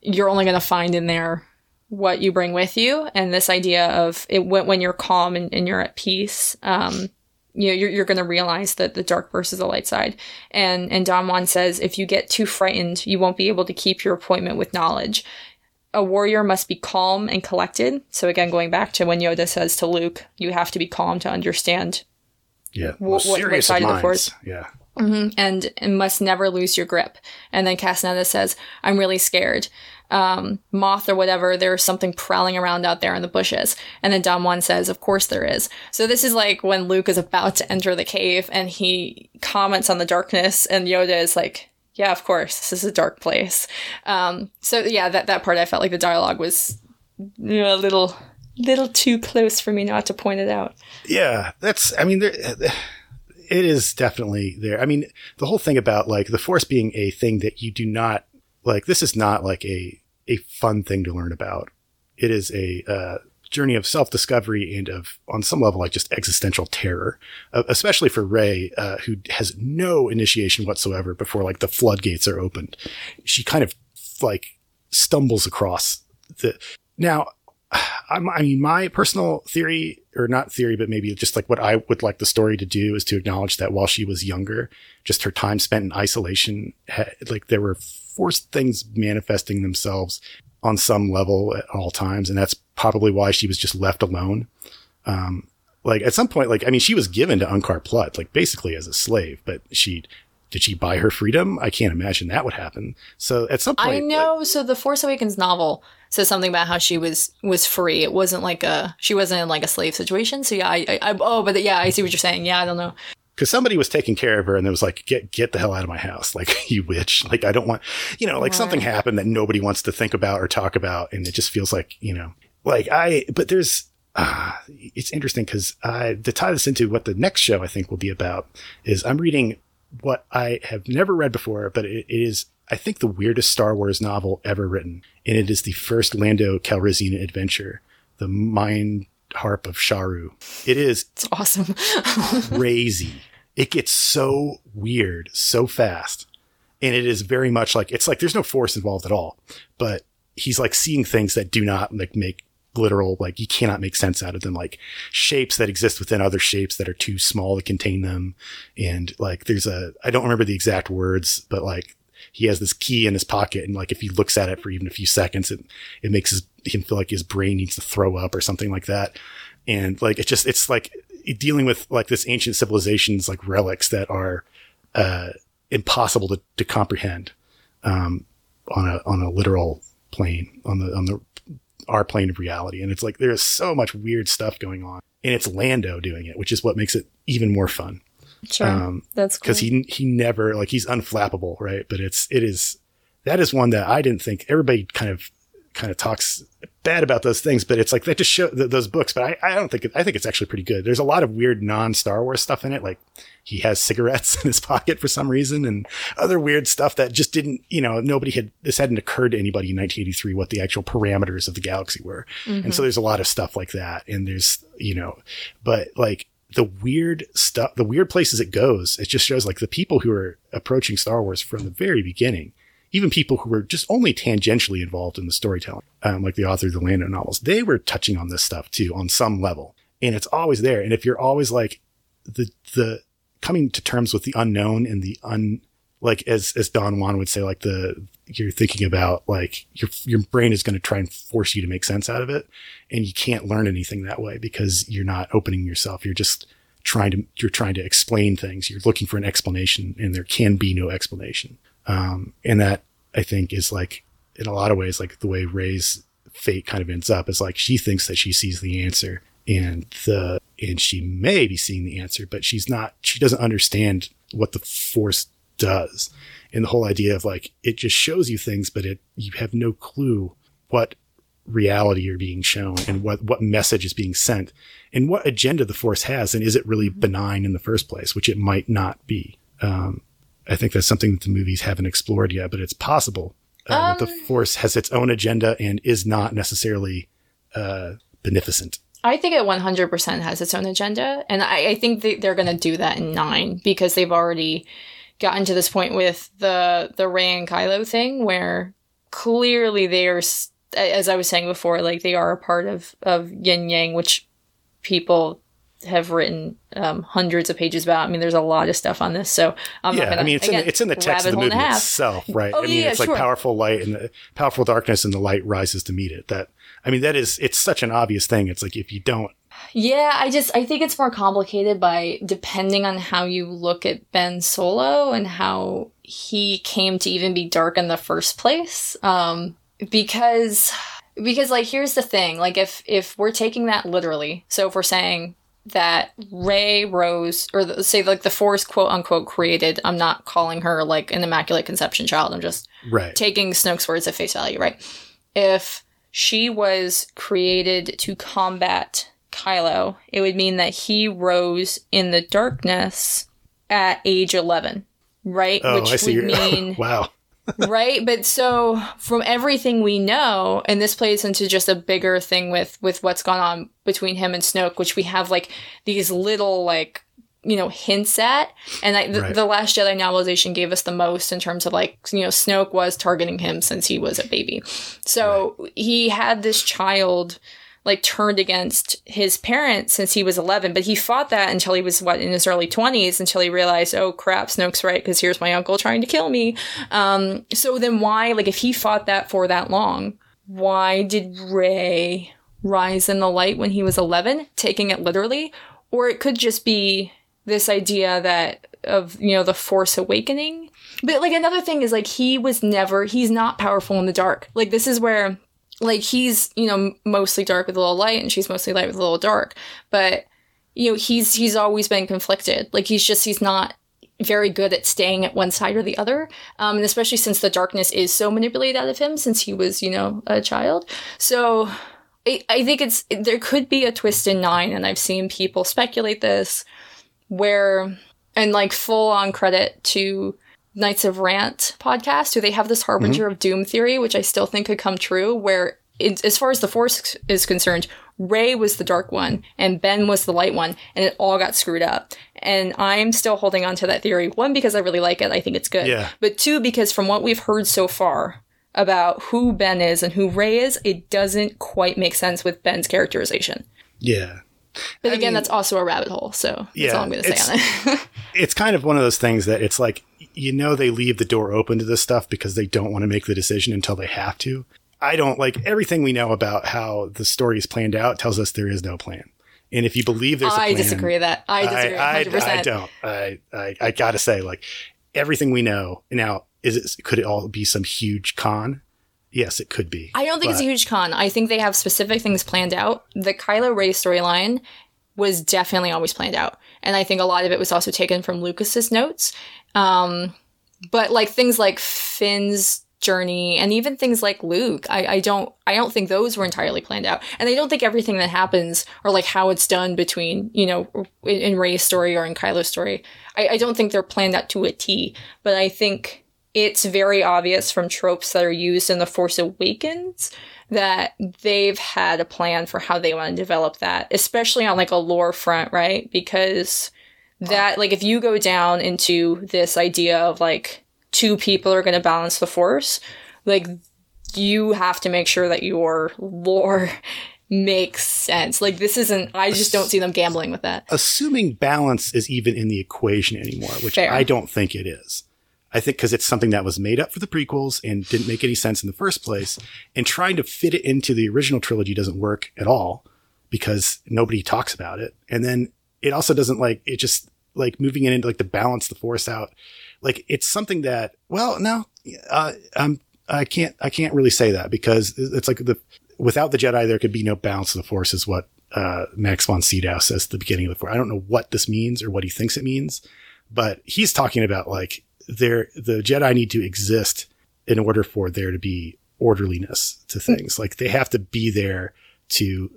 you're only going to find in there what you bring with you and this idea of it when, when you're calm and, and you're at peace um you know you're, you're going to realize that the dark versus the light side and and don juan says if you get too frightened you won't be able to keep your appointment with knowledge a warrior must be calm and collected so again going back to when yoda says to luke you have to be calm to understand Yeah, Wh- what- what side of the minds. Force? Yeah. and, and must never lose your grip. And then Castaneda says, I'm really scared. Um, moth or whatever, there's something prowling around out there in the bushes. And then Don Juan says, Of course there is. So this is like when Luke is about to enter the cave and he comments on the darkness, and Yoda is like, Yeah, of course, this is a dark place. Um, so yeah, that, that part I felt like the dialogue was you know, a little little too close for me not to point it out. Yeah, that's. I mean, there, [SIGHS] it is definitely there. I mean, the whole thing about like the force being a thing that you do not like. This is not like a a fun thing to learn about. It is a uh, journey of self discovery and of, on some level, like just existential terror, uh, especially for Rey, uh, who has no initiation whatsoever before like the floodgates are opened. She kind of like stumbles across the now. I mean, my personal theory, or not theory, but maybe just like what I would like the story to do is to acknowledge that while she was younger, just her time spent in isolation, like there were forced things manifesting themselves on some level at all times. And that's probably why she was just left alone. Um, like at some point, like, I mean, she was given to Unkar Plutt, like basically as a slave, but she, did she buy her freedom? I can't imagine that would happen. So at some point, I like- know. so the Force Awakens novel says something about how she was was free. It wasn't like a she wasn't in like a slave situation. So yeah, I, I, I oh, but yeah, I see what you're saying. Yeah, I don't know. Because somebody was taking care of her and it was like get get the hell out of my house [LAUGHS] like you witch. Like i don't want you know like something happened that nobody wants to think about or talk about and it just feels like you know like i but there's uh, it's interesting because uh, to tie this into what the next show i think will be about is i'm reading what i have never read before but it, it is I think, the weirdest Star Wars novel ever written, and it is the first Lando Calrissian adventure, The Mind Harp of Sharu. It is It's awesome. [LAUGHS] crazy. it gets so weird so fast. And it is very much like it's like there's no force involved at all. But he's like seeing things that do not like make literal like you cannot make sense out of them like shapes that exist within other shapes that are too small to contain them and like there's a i don't remember the exact words but like he has this key in his pocket and like if he looks at it for even a few seconds it it makes his, him feel like his brain needs to throw up or something like that. And like it just it's like dealing with like this ancient civilizations like relics that are uh impossible to, to comprehend um on a on a literal plane on the on the our plane of reality. And it's like there is so much weird stuff going on. And it's lando doing it which is what makes it even more fun sure. Um, That's cool. because he he never like he's unflappable, right? But it's it is that is one that I didn't think everybody kind of kind of talks bad about those things, but it's like that just show th- those books. But I I don't think it, I think it's actually pretty good. There's a lot of weird non Star Wars stuff in it, like he has cigarettes [LAUGHS] in his pocket for some reason, and other weird stuff that just didn't you know nobody had this hadn't occurred to anybody in 1983 what the actual parameters of the galaxy were, and so there's a lot of stuff like that, and there's you know, but like the weird stuff, the weird places it goes, it just shows like the people who are approaching Star Wars from the very beginning, even people who were just only tangentially involved in the storytelling, um, like the author of the Lando novels, they were touching on this stuff too on some level. And it's always there. And if you're always like the, the coming to terms with the unknown and the un, like as, as Don Juan would say, like the, you're thinking about like your, your brain is going to try and force you to make sense out of it. And you can't learn anything that way because you're not opening yourself. You're just trying to, you're trying to explain things. You're looking for an explanation and there can be no explanation. Um, and that I think is like in a lot of ways, like the way Rey's fate kind of ends up is like she thinks that she sees the answer and the, and she may be seeing the answer, but she's not, she doesn't understand what the force does. And the whole idea of like, it just shows you things, but it, you have no clue what reality you're being shown and what, what message is being sent and what agenda the force has. And is it really benign in the first place, which it might not be. Um, I think that's something that the movies haven't explored yet, but it's possible uh, that the force has its own agenda and is not necessarily, uh, beneficent. I think it 100% has its own agenda. And I, I think they, they're going to do that in nine because they've already gotten to this point with the, the Rey and Kylo thing where clearly they are, as I was saying before, like they are a part of, of yin yang, which people have written um, hundreds of pages about. I mean, there's a lot of stuff on this. So I'm not yeah, gonna, I mean, it's again, in the, it's in the text of the movie itself, right? Oh, I mean, yeah, it's like powerful light and the powerful darkness, and the light rises to meet it. That I mean, that is it's such an obvious thing. It's like if you don't, Yeah, I just I think it's more complicated by depending on how you look at Ben Solo and how he came to even be dark in the first place. Um because because like here's the thing, like if if we're taking that literally, so if we're saying that Rey Rose or the, say like the Force quote unquote created, I'm not calling her like an immaculate conception child. I'm just right? taking Snoke's words at face value, right? If she was created to combat Kylo, it would mean that he rose in the darkness at age 11, right? Oh, Which I see. would [LAUGHS] mean, wow. right? But so from everything we know, and this plays into just a bigger thing with with what's gone on between him and Snoke, which we have like these little like you know hints at and I, the, Right. the last jedi novelization gave us the most in terms of like you know snoke was targeting him since he was a baby so he had this child like turned against his parents since he was 11 but he fought that until he was what in his early 20s until he realized oh crap snoke's right because here's my uncle trying to kill me. Um so then why like if he fought that for that long why did Rey rise in the light when he was 11 taking it literally? Or it could just be this idea that of you know the force awakening? But like another thing is like he was never he's not powerful in the dark. Like this is where like he's you know mostly dark with a little light and she's mostly light with a little dark. But you know he's he's always been conflicted. Like he's just he's not very good at staying at one side or the other. Um, and especially since the darkness is so manipulated out of him since he was you know a child. So I, I think it's there could be a twist in nine and i've seen people speculate this where and like full on credit to Knights of Rant podcast, who they have this Harbinger of Doom theory, which I still think could come true, where it, as far as the Force is concerned, Rey was the dark one and Ben was the light one, and it all got screwed up. And I'm still holding on to that theory. One, because I really like it, I think it's good. Yeah. But two, because from what we've heard so far about who Ben is and who Rey is, it doesn't quite make sense with Ben's characterization. Yeah. But I again, mean- that's also a rabbit hole, so that's Yeah, all I'm going to say on it. [LAUGHS] It's kind of one of those things that it's like, you know, they leave the door open to this stuff because they don't want to make the decision until they have to. I don't like everything we know about how the story is planned out tells us there is no plan. And if you believe there's a I plan, I disagree with that. I disagree. I, 100%. I, I don't. I, I, I gotta say, like everything we know now, is it, could it all be some huge con? Yes, it could be. I don't think it's a huge con. I think they have specific things planned out. The Kylo Rey storyline was definitely always planned out, and I think a lot of it was also taken from Lucas's notes. Um, but like things like Finn's journey and even things like Luke, I, I don't I don't think those were entirely planned out, and I don't think everything that happens or like how it's done between you know in, in Rey's story or in Kylo's story, I, I don't think they're planned out to a T. But I think it's very obvious from tropes that are used in The Force Awakens that they've had a plan for how they want to develop that, especially on like a lore front, right? Because that, like, if you go down into this idea of like two people are going to balance the Force, like, you have to make sure that your lore [LAUGHS] makes sense. Like, this isn't, I just don't see them gambling with that. assuming balance is even in the equation anymore, which Fair. I don't think it is. I think because it's something that was made up for the prequels and didn't make any sense in the first place, and trying to fit it into the original trilogy doesn't work at all because nobody talks about it. And then it also doesn't like it just like moving it into like to balance the force out. Like it's something that well, no, uh, um, I can't I can't really say that because it's like the without the Jedi there could be no balance of the force is what uh, Max von Sydow says at the beginning of the force. I don't know what this means or what he thinks it means, but he's talking about like there the Jedi need to exist in order for there to be orderliness to things. Like they have to be there to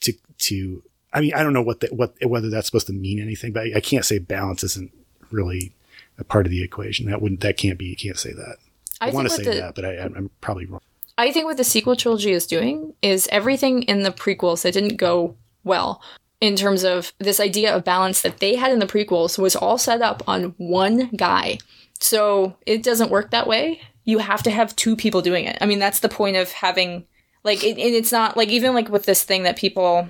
to to. I mean, I don't know what that what whether that's supposed to mean anything, but I, I can't say balance isn't really a part of the equation. That wouldn't that can't be. You can't say that. I, think want to say the- that, but I, I'm probably wrong. I think what the sequel trilogy is doing is everything in the prequels that didn't go well in terms of this idea of balance that they had in the prequels was all set up on one guy. So it doesn't work that way. You have to have two people doing it. I mean, that's the point of having like it, and it's not like even like with this thing that people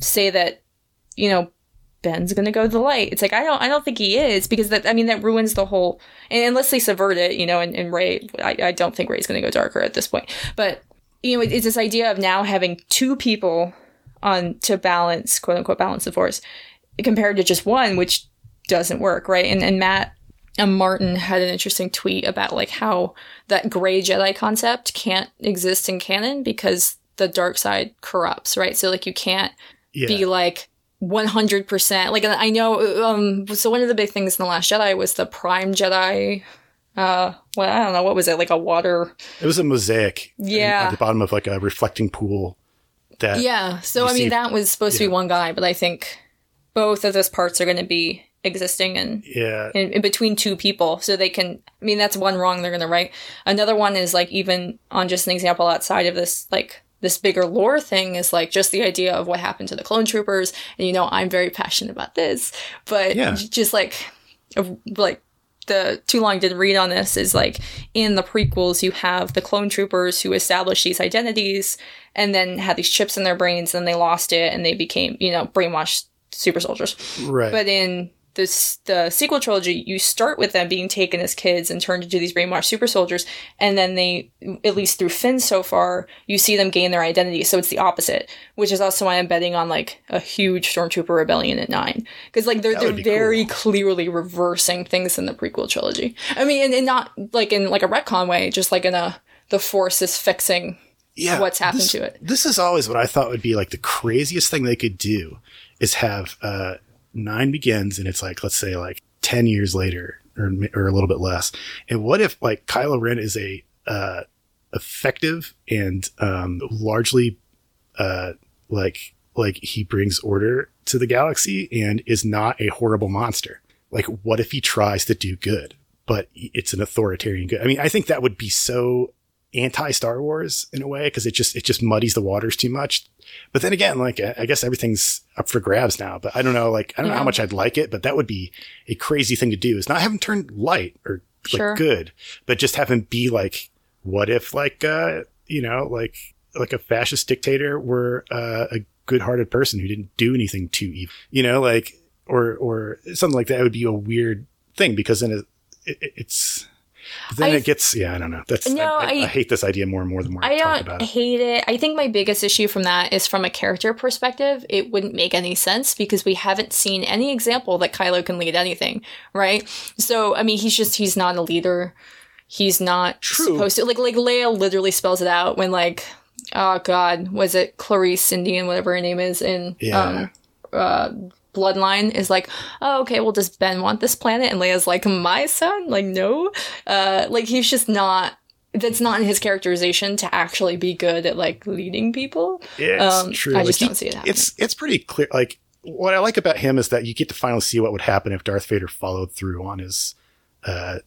say that you know Ben's gonna go to the light. It's like I don't I don't think he is because that I mean that ruins the whole and unless they subvert it, you know, and, and Rey I, I don't think Rey's gonna go darker at this point. But you know, it- it's this idea of now having two people on to balance quote unquote balance the force compared to just one, which doesn't work, right? And and Matt and Martin had an interesting tweet about like how that gray Jedi concept can't exist in canon because the dark side corrupts, right? So like you can't Yeah. be like 100% like I know um so one of the big things in the last Jedi was the prime Jedi uh well I don't know what was it like a water It was a mosaic. in- Yeah. At the bottom of like a reflecting pool. That yeah so I mean see- that was supposed to be one guy but I think both of those parts are going to be existing and yeah. in, in between two people so they can i mean that's one wrong they're gonna write another one is like even on just an example outside of this like this bigger lore thing is like just the idea of what happened to the clone troopers and you know i'm very passionate about this but Yeah. just like like the too long didn't read on this is like in the prequels you have the clone troopers who establish these identities and then had these chips in their brains and they lost it and they became you know brainwashed super soldiers Right. but in this the sequel trilogy, you start with them being taken as kids and turned into these brainwashed super soldiers, and then they, at least through Finn so far, you see them gain their identity. So it's the opposite, which is also why I'm betting on like a huge stormtrooper rebellion at nine, because like they're they're be very cool. clearly reversing things in the prequel trilogy. I mean, and, and not like in like a retcon way, just like in a the Force is fixing yeah, what's happened this, to it. This is always what I thought would be like the craziest thing they could do is have uh, nine begins and it's like let's say like ten years later or or a little bit less. And what if like Kylo Ren is a uh, effective and um, largely uh, like like he brings order to the galaxy and is not a horrible monster. Like what if he tries to do good? but it's an authoritarian good. I mean, I think that would be so anti Star Wars in a way because it just it just muddies the waters too much. But then again, like I guess everything's up for grabs now. But I don't know, like I don't know how much I'd like it, but that would be a crazy thing to do. Is not have him turn light or like Sure. good, but just have him be like, what if like uh you know like like a fascist dictator were uh, a good-hearted person who didn't do anything too evil, you know, like or or something like that would be a weird thing because then it, it, it's. But then I- it gets yeah I don't know that's No, I, I, I- I hate this idea more and more the more I, I talk about it. hate it. I think my biggest issue from that is from a character perspective. It wouldn't make any sense because we haven't seen any example that Kylo can lead anything, right? So, I mean, he's just he's not a leader. He's not True. supposed to. Like, like Leia literally spells it out when like, oh God, was it Clarice Indian, whatever her name is in Yeah. um, uh, Bloodline is like, oh, okay, well, does Ben want this planet? And Leia's like, my son? Like, no. Uh, like, he's just not, that's not in his characterization to actually be good at, like, leading people. It's Um, true. I just Like, don't see it happening. It's it's pretty clear. Like what I like about him is that you get to finally see what would happen if Darth Vader followed through on his uh,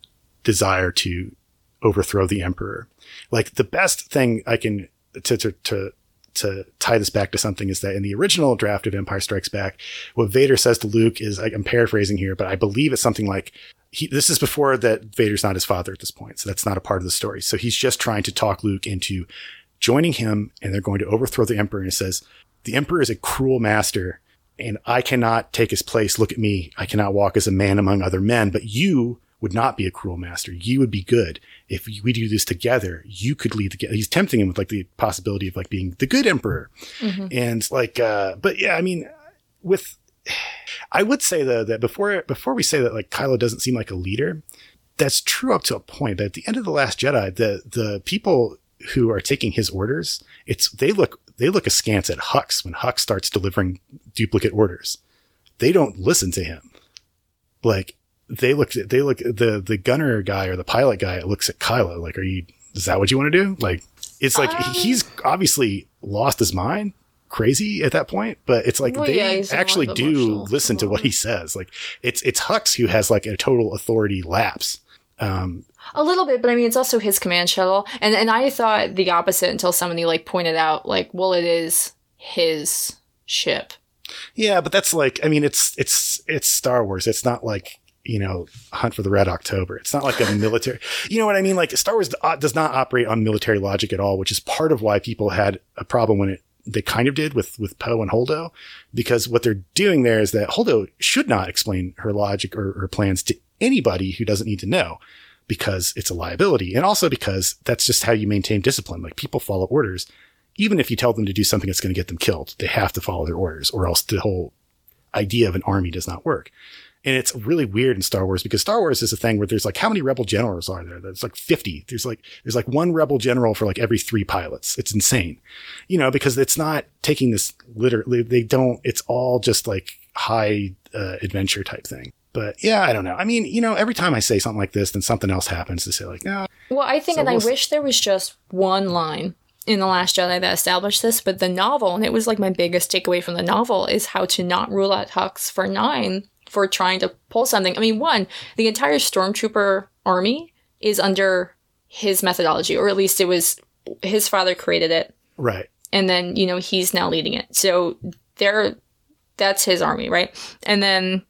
desire to overthrow the Emperor. Like the best thing I can to to to to tie this back to something is that in the original draft of Empire Strikes Back, what Vader says to Luke is I'm paraphrasing here, but I believe it's something like he, this is before that Vader's not his father at this point, so that's not a part of the story. So he's just trying to talk Luke into joining him, and they're going to overthrow the Emperor. And it says, "The Emperor is a cruel master, and I cannot take his place. Look at me; I cannot walk as a man among other men. But you would not be a cruel master. You would be good if we do this together. You could lead the. He's tempting him with like the possibility of like being the good Emperor, and like, uh, but yeah, I mean, with [SIGHS] I would say though that before before we say that like Kylo doesn't seem like a leader, that's true up to a point. But at the end of the Last Jedi, the the people who are taking his orders, it's they look they look askance at Hux when Hux starts delivering duplicate orders. They don't listen to him. Like they look they look the the gunner guy or the pilot guy looks at Kylo like, are you is that what you want to do? Like it's like Um, he's obviously lost his mind crazy at that point, but it's like Well, they yeah, he's a lot actually do listen to what he says. Like it's it's Hux who has like a total authority lapse. Um, A little bit, but I mean, it's also his command shuttle. And, and I thought the opposite until somebody, like, pointed out, like, well, it is his ship. yeah, but that's like I mean it's it's it's Star Wars. It's not like you know Hunt for the Red October. It's not like a military. [LAUGHS] You know what I mean? Like Star Wars uh, does not operate on military logic at all, which is part of why people had a problem when it they kind of did with with Poe and Holdo, because what they're doing there is that Holdo should not explain her logic or her plans to anybody who doesn't need to know, because it's a liability, and also because that's just how you maintain discipline. Like people follow orders, even if you tell them to do something that's going to get them killed, they have to follow their orders, or else the whole idea of an army does not work. And it's really weird in Star Wars because Star Wars is a thing where there's like, how many rebel generals are there? There's like 50. There's like, there's like one rebel general for like every three pilots. It's insane, you know, because it's not taking this literally. They don't, it's all just like high uh, adventure type thing. But yeah, I don't know. I mean, you know, every time I say something like this, then something else happens to say like, no, Well, I think, So and I we'll s- wish there was just one line in The Last Jedi that established this, but the novel, and it was like my biggest takeaway from the novel, is how to not rule out Hux for nine for trying to pull something. I mean, one, the entire Stormtrooper army is under his methodology, or at least it was his father created it, right. and then, you know, he's now leading it. So they're, that's his army, right? And then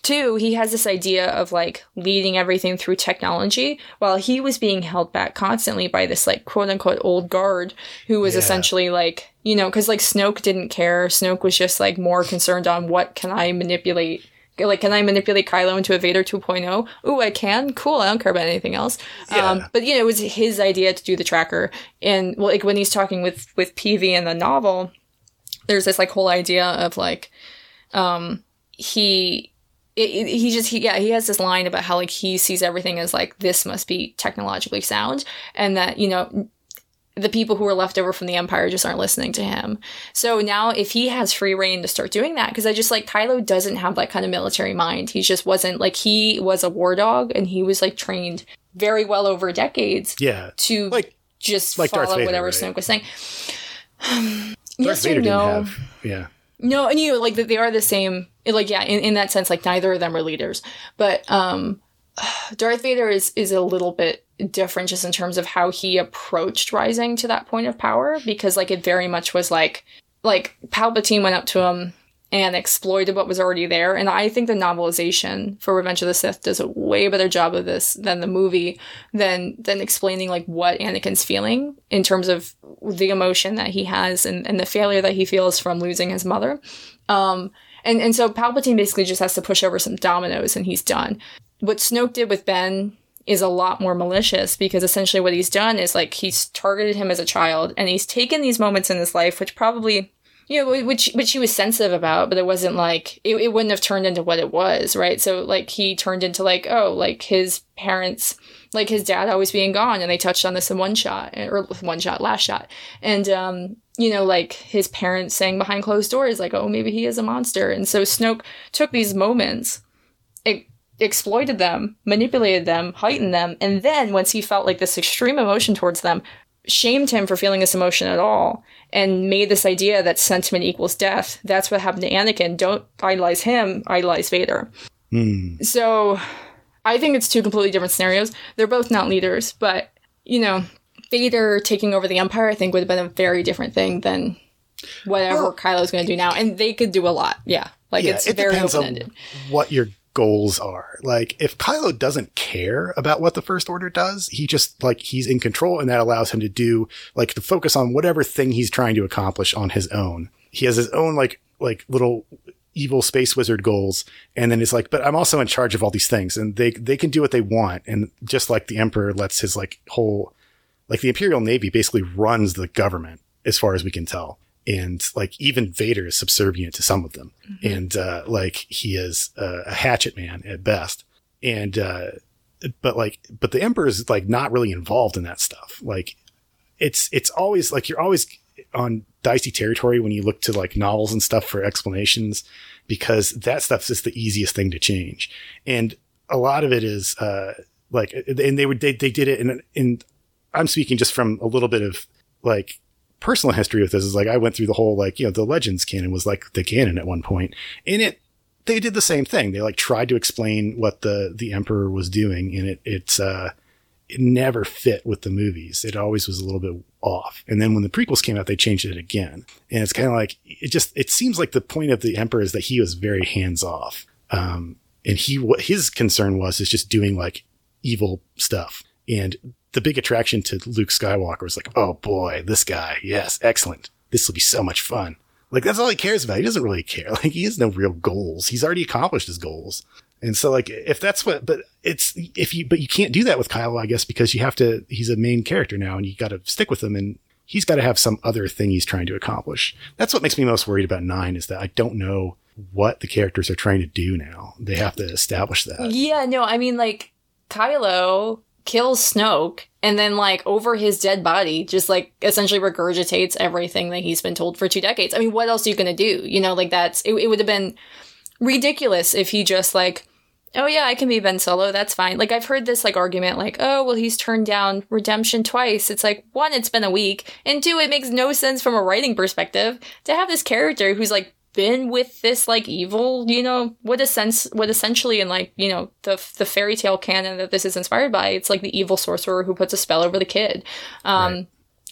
Two, he has this idea of like leading everything through technology while he was being held back constantly by this like quote unquote old guard who was Yeah. essentially like, you know, because like Snoke didn't care. Snoke was just like more concerned on what can I manipulate. Like, can I manipulate Kylo into a Vader 2.0? Ooh, I can. Cool. I don't care about anything else. Yeah. Um, but you know, it was his idea to do the tracker. And well, like when he's talking with with Peavey in the novel, there's this like whole idea of like, um, he it, it- he just he yeah he has this line about how like he sees everything as like this must be technologically sound and that you know the people who are left over from the empire just aren't listening to him so now if he has free reign to start doing that because i just like kylo doesn't have that kind of military mind he just wasn't like he was a war dog and he was like trained very well over decades Yeah. to Like just like follow Vader, whatever right? Snoke was saying [SIGHS] Darth yes Vader or no have. Yeah. no, and you know, like they are the same. Like yeah, in, in that sense, like neither of them are leaders. But um, [SIGHS] Darth Vader is is a little bit different just in terms of how he approached rising to that point of power because like it very much was like like Palpatine went up to him and exploited what was already there and I think the novelization for Revenge of the Sith does a way better job of this than the movie than than explaining like what Anakin's feeling in terms of the emotion that he has and, and the failure that he feels from losing his mother. Um and, and so Palpatine basically just has to push over some dominoes and he's done. What Snoke did with Ben is a lot more malicious because essentially what he's done is like he's targeted him as a child and he's taken these moments in his life which probably you know which which he was sensitive about but it wasn't like it, it wouldn't have turned into what it was right? So like he turned into like oh like his parents like his dad always being gone and they touched on this in one shot or with one shot last shot. And um you know like his parents saying behind closed doors like oh maybe he is a monster. And so snoke took these moments exploited them, manipulated them, heightened them, and then once he felt like this extreme emotion towards them, shamed him for feeling this emotion at all, and made this idea that sentiment equals death. That's what happened to Anakin. Don't idolize him, idolize Vader. Hmm. So I think it's two completely different scenarios. They're both not leaders, but you know, Vader taking over the Empire, I think would have been a very different thing than whatever Well- Kylo's going to do now, and they could do a lot. Yeah, like it's it very open ended. on what your goals are. Like if Kylo doesn't care about what the First Order does, he just like he's in control, and that allows him to do like to focus on whatever thing he's trying to accomplish on his own. He has his own like like little evil space wizard goals, and then it's like, but I'm also in charge of all these things, and they they can do what they want, and just like the Emperor lets his like whole like the Imperial Navy basically runs the government as far as we can tell. And like even Vader is subservient to some of them. And, uh, like he is uh, a hatchet man at best. And, uh, but like, but the Emperor is like not really involved in that stuff. Like it's, it's always like you're always on dicey territory when you look to like novels and stuff for explanations because that stuff's just the easiest thing to change. And a lot of it is, uh, like, and they would, they, they did it in, in, I'm speaking just from a little bit of like personal history with this is like I went through the whole like you know the legends canon was like the canon at one point and it they did the same thing. They like tried to explain what the the emperor was doing and it it's uh it never fit with the movies. It always was a little bit off. And then when the prequels came out they changed it again. And it's kind of like it just it seems like the point of the emperor is that he was very hands off um and he what his concern was is just doing like evil stuff. And the big attraction to Luke Skywalker was like, oh boy, this guy, yes, excellent. This will be so much fun. Like that's all he cares about. He doesn't really care. [LAUGHS] Like he has no real goals. He's already accomplished his goals. And so like if that's what, but it's if you, but you can't do that with Kylo, I guess, because you have to. He's a main character now, and you got to stick with him, and he's got to have some other thing he's trying to accomplish. That's what makes me most worried about nine is that I don't know what the characters are trying to do now. They have to establish that. Yeah, no, I mean like Kylo kills Snoke and then like over his dead body just like essentially regurgitates everything that he's been told for two decades. I mean, what else are you gonna do? You know, like that's it, it would have been ridiculous if he just like Oh yeah, I can be Ben Solo. That's fine. Like I've heard this like argument, like, oh well, he's turned down redemption twice. It's like one, it's been a week, and two, it makes no sense from a writing perspective to have this character who's like been with this like evil, you know, what a sense, what essentially in like you know the the fairy tale canon that this is inspired by. It's like the evil sorcerer who puts a spell over the kid. Um,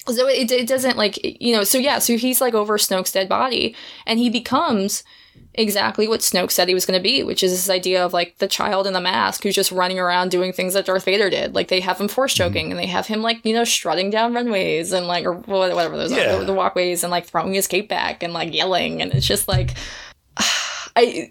So it, it doesn't like you know. So yeah, so he's like over Snoke's dead body, and he becomes exactly what Snoke said he was going to be, which is this idea of like the child in the mask who's just running around doing things that Darth Vader did. Like they have him force mm-hmm. choking and they have him like, you know, strutting down runways and like, or whatever those Yeah. are, the, the walkways and like throwing his cape back and like yelling. And it's just like, I,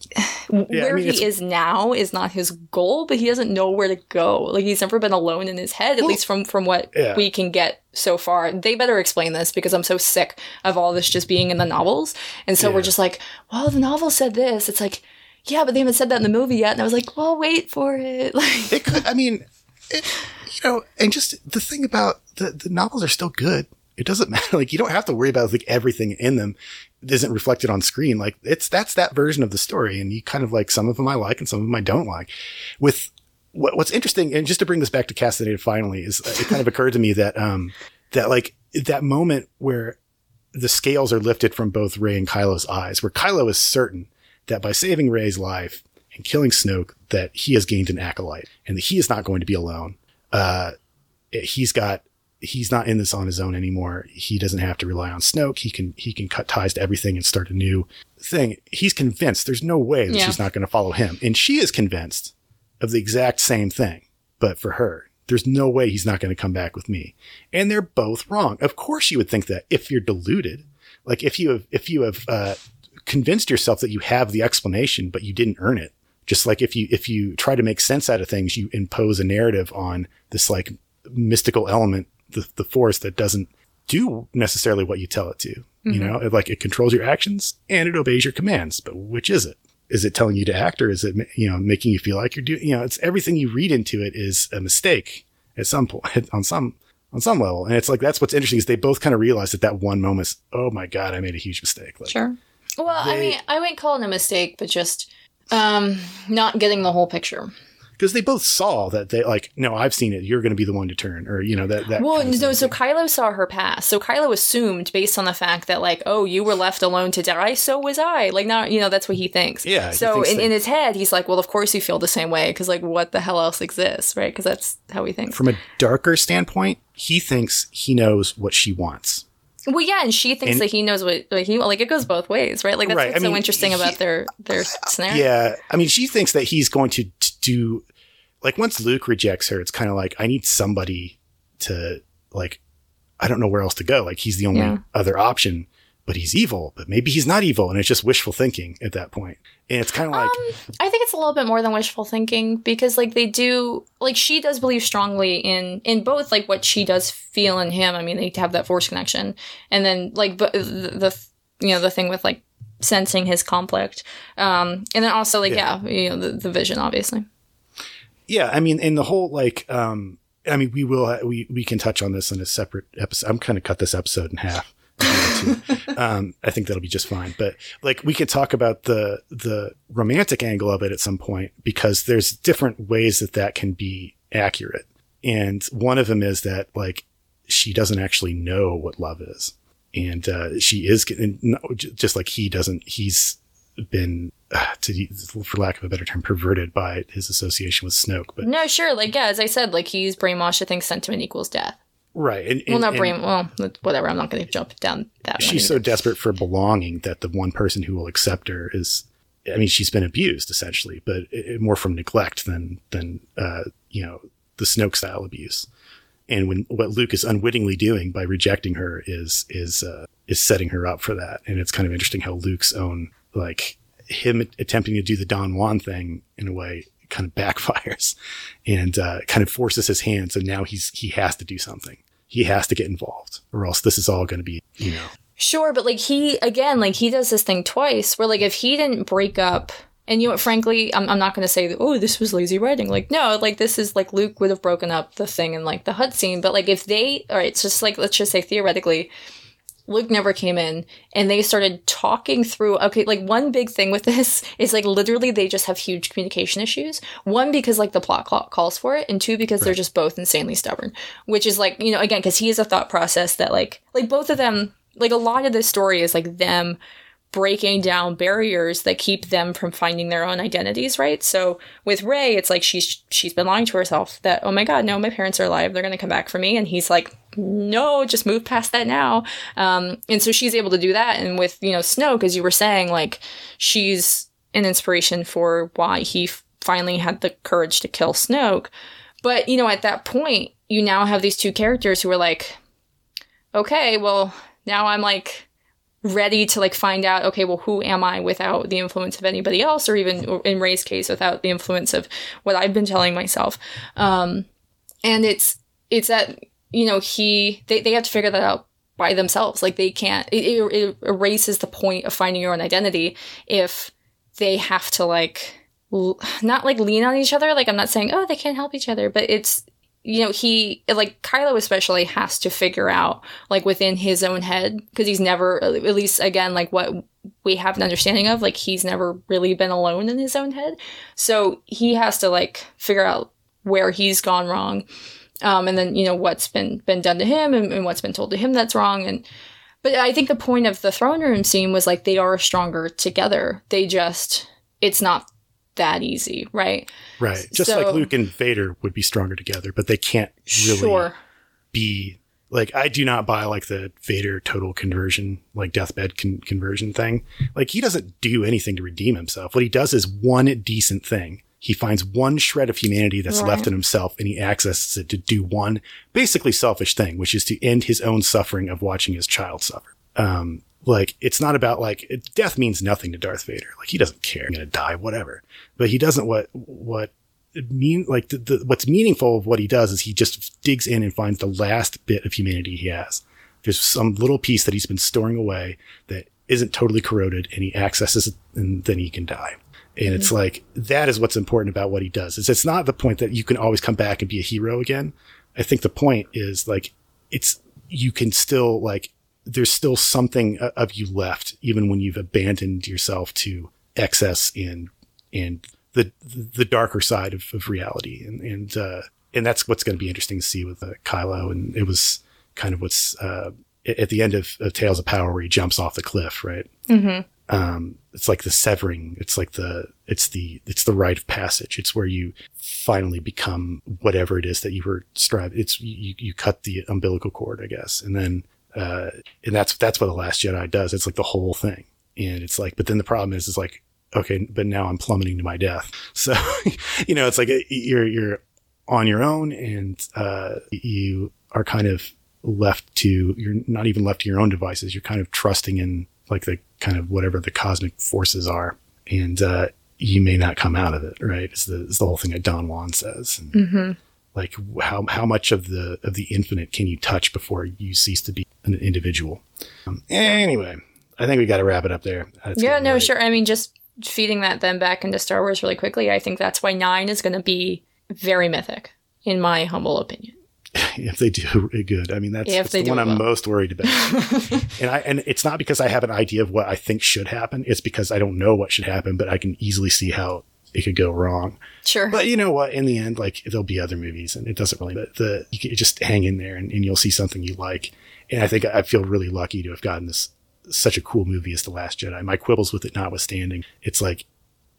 where mean, he is now is not his goal, but he doesn't know where to go. Like he's never been alone in his head, at least from, from what Yeah. we can get so far. They better explain this because I'm so sick of all this just being in the novels. And so we're just like, well, the novel said this. It's like, yeah, but they haven't said that in the movie yet. And I was like, well, wait for it. [LAUGHS] Like, It could, I mean, it, you know, and just the thing about the, the novels are still good. It doesn't [LAUGHS] matter. Like, you don't have to worry about like everything in them isn't reflected on screen. Like, it's, that's that version of the story. And you kind of like some of them I like and some of them I don't like. With what, what's interesting, and just to bring this back to Castanedated finally, is uh, it kind of occurred to me that, um, that like that moment where the scales are lifted from both Rey and Kylo's eyes, where Kylo is certain that by saving Rey's life, and killing Snoke that he has gained an acolyte and that he is not going to be alone. Uh, he's got he's not in this on his own anymore. He doesn't have to rely on Snoke. He can he can cut ties to everything and start a new thing. He's convinced there's no way that Yeah. she's not going to follow him, and she is convinced of the exact same thing. But for her, there's no way he's not going to come back with me. And they're both wrong. Of course, you would think that if you're deluded, like if you have if you have uh, convinced yourself that you have the explanation, but you didn't earn it. Just like if you if you try to make sense out of things, you impose a narrative on this like mystical element, the the force that doesn't do necessarily what you tell it to. You know, it, like it controls your actions and it obeys your commands. But which is it? Is it telling you to act, or is it you know making you feel like you're doing? You know, it's everything you read into it is a mistake at some point [LAUGHS] on some on some level. And it's like that's what's interesting is they both kind of realize at that one moment, oh my god, I made a huge mistake. Like, Sure. Well, I mean, I wouldn't call it a mistake, but just um, not getting the whole picture. Because they both saw that they like, no, I've seen it. You're going to be the one to turn, or you know that that. Well, kind of no, so Kylo saw her pass. So Kylo assumed, based on the fact that, like, oh, you were left alone to die, so was I. Like, not, you know, that's what he thinks. Yeah, So in, that- in his head, he's like, well, of course you feel the same way, because, like, what the hell else exists, right? Because that's how he thinks. from a darker standpoint, he thinks he knows what she wants. Well, yeah, and she thinks And- that he knows what he like. It goes both ways, right? Like that's Right, what's I mean, so interesting he- about their their scenario. Yeah, I mean, she thinks that he's going to, to do like once Luke rejects her, it's kind of like I need somebody to like. I don't know where else to go. Like he's the only Yeah. other option, but he's evil. But maybe he's not evil, and it's just wishful thinking at that point. And it's kind of like I think it's a little bit more than wishful thinking because like they do like she does believe strongly in in both like what she does feel in him. I mean they have that force connection, and then like but the, the you know the thing with like sensing his conflict, um, and then also like yeah, you know the, the vision obviously. Yeah, I mean, and the whole like, um, I mean, we will we we can touch on this in a separate episode. I'm kind of cut this episode in half. [LAUGHS] um, I think that'll be just fine. But like, we could talk about the the romantic angle of it at some point because there's different ways that that can be accurate, and one of them is that like she doesn't actually know what love is, and uh, she is getting just like he doesn't. He's been, [SIGHS] to, for lack of a better term, perverted by his association with Snoke. But No, sure, like yeah, as I said, like he's brainwashed to think sentiment equals death. right, and, Well, and- not and brain. Well, whatever. I'm not going to jump down that. She's so desperate for belonging that the one person who will accept her is. I mean, she's been abused essentially, but it- more from neglect than than uh, you know the Snoke style abuse. And when what Luke is unwittingly doing by rejecting her is is uh, is setting her up for that. And it's kind of interesting how Luke's own like him attempting to do the Don Juan thing in a way kind of backfires and uh, kind of forces his hand. So now he's he has to do something. He has to get involved, or else this is all going to be you know Sure, but like he again, like he does this thing twice where like if he didn't break up and you know frankly, I'm, I'm not gonna say that, oh, this was lazy writing. Like, no, like this is like Luke would have broken up the thing in like the hut scene, but like if they all right, it's just like let's just say theoretically, Luke never came in and they started talking through okay, like one big thing with this [LAUGHS] is like literally they just have huge communication issues. One because like the plot calls for it and two because they're just both insanely stubborn, which is like, you know, again cuz he has a thought process that like like both of them like a lot of this story is like them breaking down barriers that keep them from finding their own identities, right? So with Rey, it's like she's she's been lying to herself that oh my god, no, my parents are alive, they're gonna come back for me, and he's like, no, just move past that now. Um, and so she's able to do that, and with you know Snoke, as you were saying, like she's an inspiration for why he f- finally had the courage to kill Snoke. But you know, at that point, you now have these two characters who are like, okay, well, now I'm like ready to like find out okay well who am i without the influence of anybody else or even in Rey's case without the influence of what i've been telling myself. Um and it's it's that you know he they, they have to figure that out by themselves. Like they can't it, it, erases the point of finding your own identity if they have to like not like lean on each other. Like i'm not saying oh they can't help each other but it's you know he like kylo especially has to figure out like within his own head because he's never at least again like what we have an understanding of like he's never really been alone in his own head. So he has to like figure out where he's gone wrong um, and then you know what's been been done to him and, and what's been told to him that's wrong and but i think the point of the throne room scene was like they are stronger together. They just it's not that easy, right? Right. Just So- like Luke and Vader would be stronger together, but they can't really Sure. be like I do not buy like the Vader total conversion, like deathbed con- conversion thing. Like he doesn't do anything to redeem himself. What he does is one decent thing. He finds one shred of humanity that's Right. left in himself and he accesses it to do one basically selfish thing, which is to end his own suffering of watching his child suffer. Um, like it's not about like it, death means nothing to Darth Vader. Like he doesn't care. I'm gonna die, whatever. But he doesn't what what it mean like the, the what's meaningful of what he does is he just digs in and finds the last bit of humanity he has. There's some little piece that he's been storing away that isn't totally corroded, and he accesses it, and then he can die. And it's mm-hmm. like that is what's important about what he does. Is it's not the point that you can always come back and be a hero again. I think the point is like it's you can still like there's still something of you left even when you've abandoned yourself to excess and and the the darker side of, of reality and and uh and that's what's going to be interesting to see with uh, Kylo and it was kind of what's uh at the end of, of Tales of Power where he jumps off the cliff right um, it's like the severing. It's like the, it's the, it's the rite of passage. It's where you finally become whatever it is that you were striving. It's, you, you cut the umbilical cord, I guess. And then, uh, and that's, that's what the last Jedi does. It's like the whole thing. And it's like, but then the problem is, is like, okay, but now I'm plummeting to my death. [LAUGHS] So, you know, it's like you're, you're on your own and, uh, you are kind of left to, you're not even left to your own devices. You're kind of trusting in like the kind of whatever the cosmic forces are. And, uh, you may not come out of it, right? It's the, it's the whole thing that Don Juan says. And Like how, how much of the, of the infinite can you touch before you cease to be an individual? Um, anyway, I think we got to wrap it up there. That's yeah, no, late. sure. I mean, just feeding that then back into Star Wars really quickly, I think that's why nine is going to be very mythic, in my humble opinion. [LAUGHS] if they do good. I mean, that's, that's the one I'm well. most worried about. [LAUGHS] and I, and it's not because I have an idea of what I think should happen. It's because I don't know what should happen, but I can easily see how it could go wrong. Sure. But you know what? In the end, like there'll be other movies and it doesn't really, but the, you can just hang in there and, and you'll see something you like. And I think I feel really lucky to have gotten this, such a cool movie as The Last Jedi. My quibbles with it notwithstanding, it's like,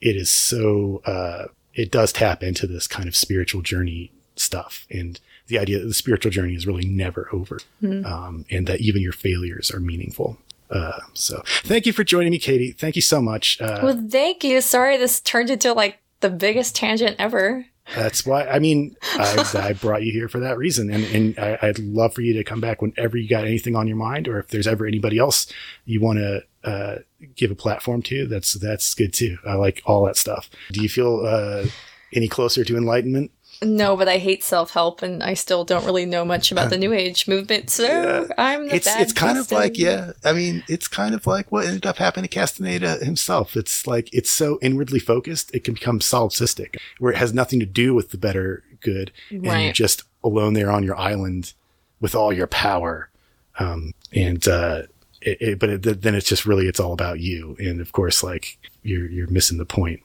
it is so, uh, it does tap into this kind of spiritual journey stuff and the idea that the spiritual journey is really never over. Um, and that even your failures are meaningful. Uh, so thank you for joining me, Katie. Thank you so much. Uh, well, thank you. Sorry, this turned into like the biggest tangent ever. That's why, I mean, I, I brought you here for that reason. And, and I, I'd love for you to come back whenever you got anything on your mind, or if there's ever anybody else you want to, uh, give a platform to, that's, that's good too. I like all that stuff. Do you feel, uh, any closer to enlightenment? No, but I hate self help, and I still don't really know much about the New Age movement. So I'm the It's, bad it's kind of like, yeah, I mean, it's kind of like what ended up happening to Castaneda himself. It's like, it's so inwardly focused, it can become solipsistic, where it has nothing to do with the better good. And you're just alone there on your island with all your power. Um, and, uh, it, it, but it, then it's just really, it's all about you. And of course, like you're, you're missing the point.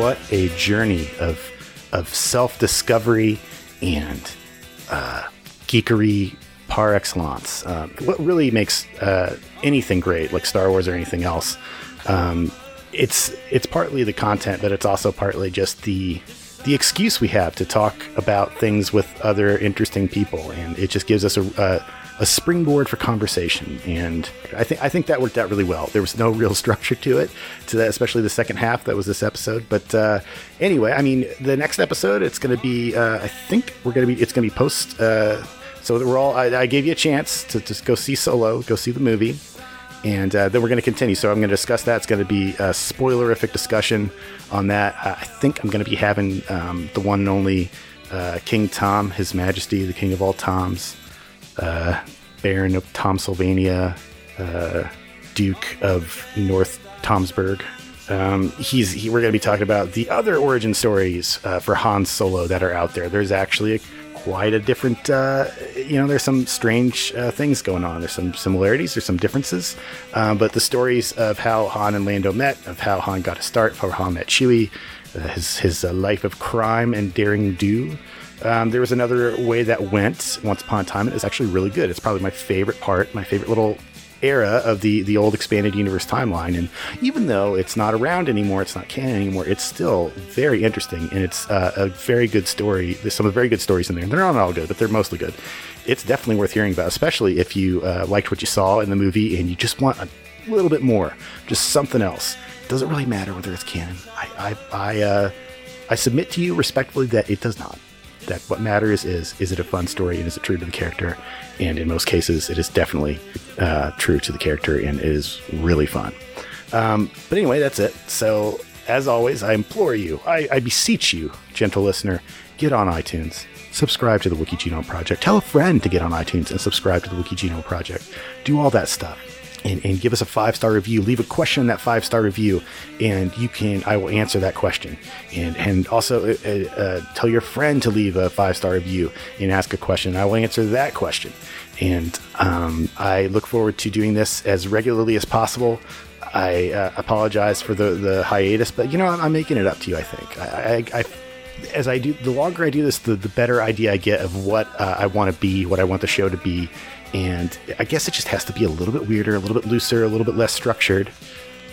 What a journey of of self discovery and uh, geekery par excellence. Um, what really makes uh, anything great, like Star Wars or anything else, um, it's it's partly the content, but it's also partly just the the excuse we have to talk about things with other interesting people, and it just gives us a, a a springboard for conversation. And I think I think that worked out really well. There was no [LAUGHS] real structure to it, to that, especially the second half that was this episode. But uh, anyway, I mean, the next episode it's going to be. Uh, I think we're going to be. It's going to be post. Uh, so we're all. I, I gave you a chance to just go see Solo, go see the movie and uh, then we're going to continue. So I'm going to discuss that. It's going to be a spoilerific discussion on that. I think I'm going to be having um, the one and only uh, King Tom, His Majesty, the King of all Toms, uh, Baron of Tom Sylvania, uh, Duke of North Tomsburg. Um, he's he, we're going to be talking about the other origin stories uh, for Han Solo that are out there. There's actually a, quite a different, uh, you know, there's some strange uh, things going on. There's some similarities, there's some differences. Um, but the stories of how Han and Lando met, of how Han got a start, how Han met Chewie, uh, his, his uh, life of crime and daring do. Um, there was another way that went once upon a time. It is actually really good. It's probably my favorite part, my favorite little era of the the old expanded universe timeline. And even though it's not around anymore, it's not canon anymore. It's still very interesting, and it's uh, a very good story. There's some very good stories in there. They're not all good, but they're mostly good. It's definitely worth hearing about, especially if you uh, liked what you saw in the movie and you just want a little bit more, just something else. Doesn't really matter whether it's canon. I I I, uh, I submit to you respectfully that it does not that what matters is is it a fun story and is it true to the character? And in most cases it is definitely uh, true to the character and is really fun. Um, but anyway that's it. So as always i implore you I, I beseech you gentle listener get on itunes. Subscribe to the wiki genome project. Tell a friend to get on itunes and subscribe to the wiki genome project. Do all that stuff and, and give us a five star review. Leave a question in that five star review, and you can. I will answer that question. And and also uh, uh, tell your friend to leave a five star review and ask a question. I will answer that question. And um, I look forward to doing this as regularly as possible. I uh, apologize for the the hiatus, but you know I'm, I'm making it up to you. I think I, I, I as I do, the longer I do this, the, the better idea I get of what uh, I want to be, what I want the show to be. And I guess it just has to be a little bit weirder, a little bit looser, a little bit less structured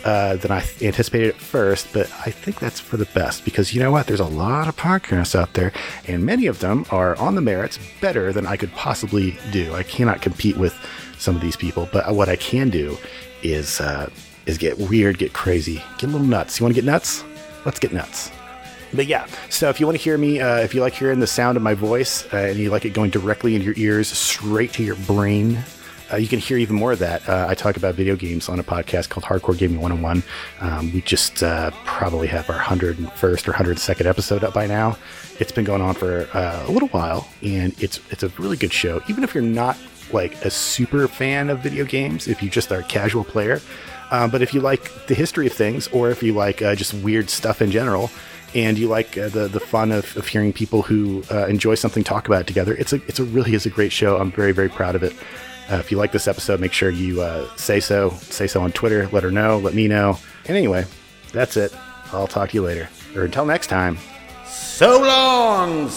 uh, than I anticipated at first. But I think that's for the best because you know what? There's a lot of podcasts out there, and many of them are on the merits better than I could possibly do. I cannot compete with some of these people, but what I can do is uh, is get weird, get crazy, get a little nuts. You want to get nuts? Let's get nuts. But yeah, so if you want to hear me, uh, if you like hearing the sound of my voice uh, and you like it going directly into your ears, straight to your brain, uh, you can hear even more of that. Uh, I talk about video games on a podcast called Hardcore Gaming 101. Um, we just uh, probably have our 101st or 102nd episode up by now. It's been going on for uh, a little while, and it's it's a really good show. Even if you're not like a super fan of video games, if you just are a casual player, but if you like the history of things, or if you like just weird stuff in general, and you like uh, the the fun of, of hearing people who uh, enjoy something talk about it together, it's a it's a really is a great show. I'm very very proud of it. Uh, if you like this episode, make sure you uh, say so. Say so on Twitter. Let her know. Let me know. And anyway, that's it. I'll talk to you later. Or until next time. So long!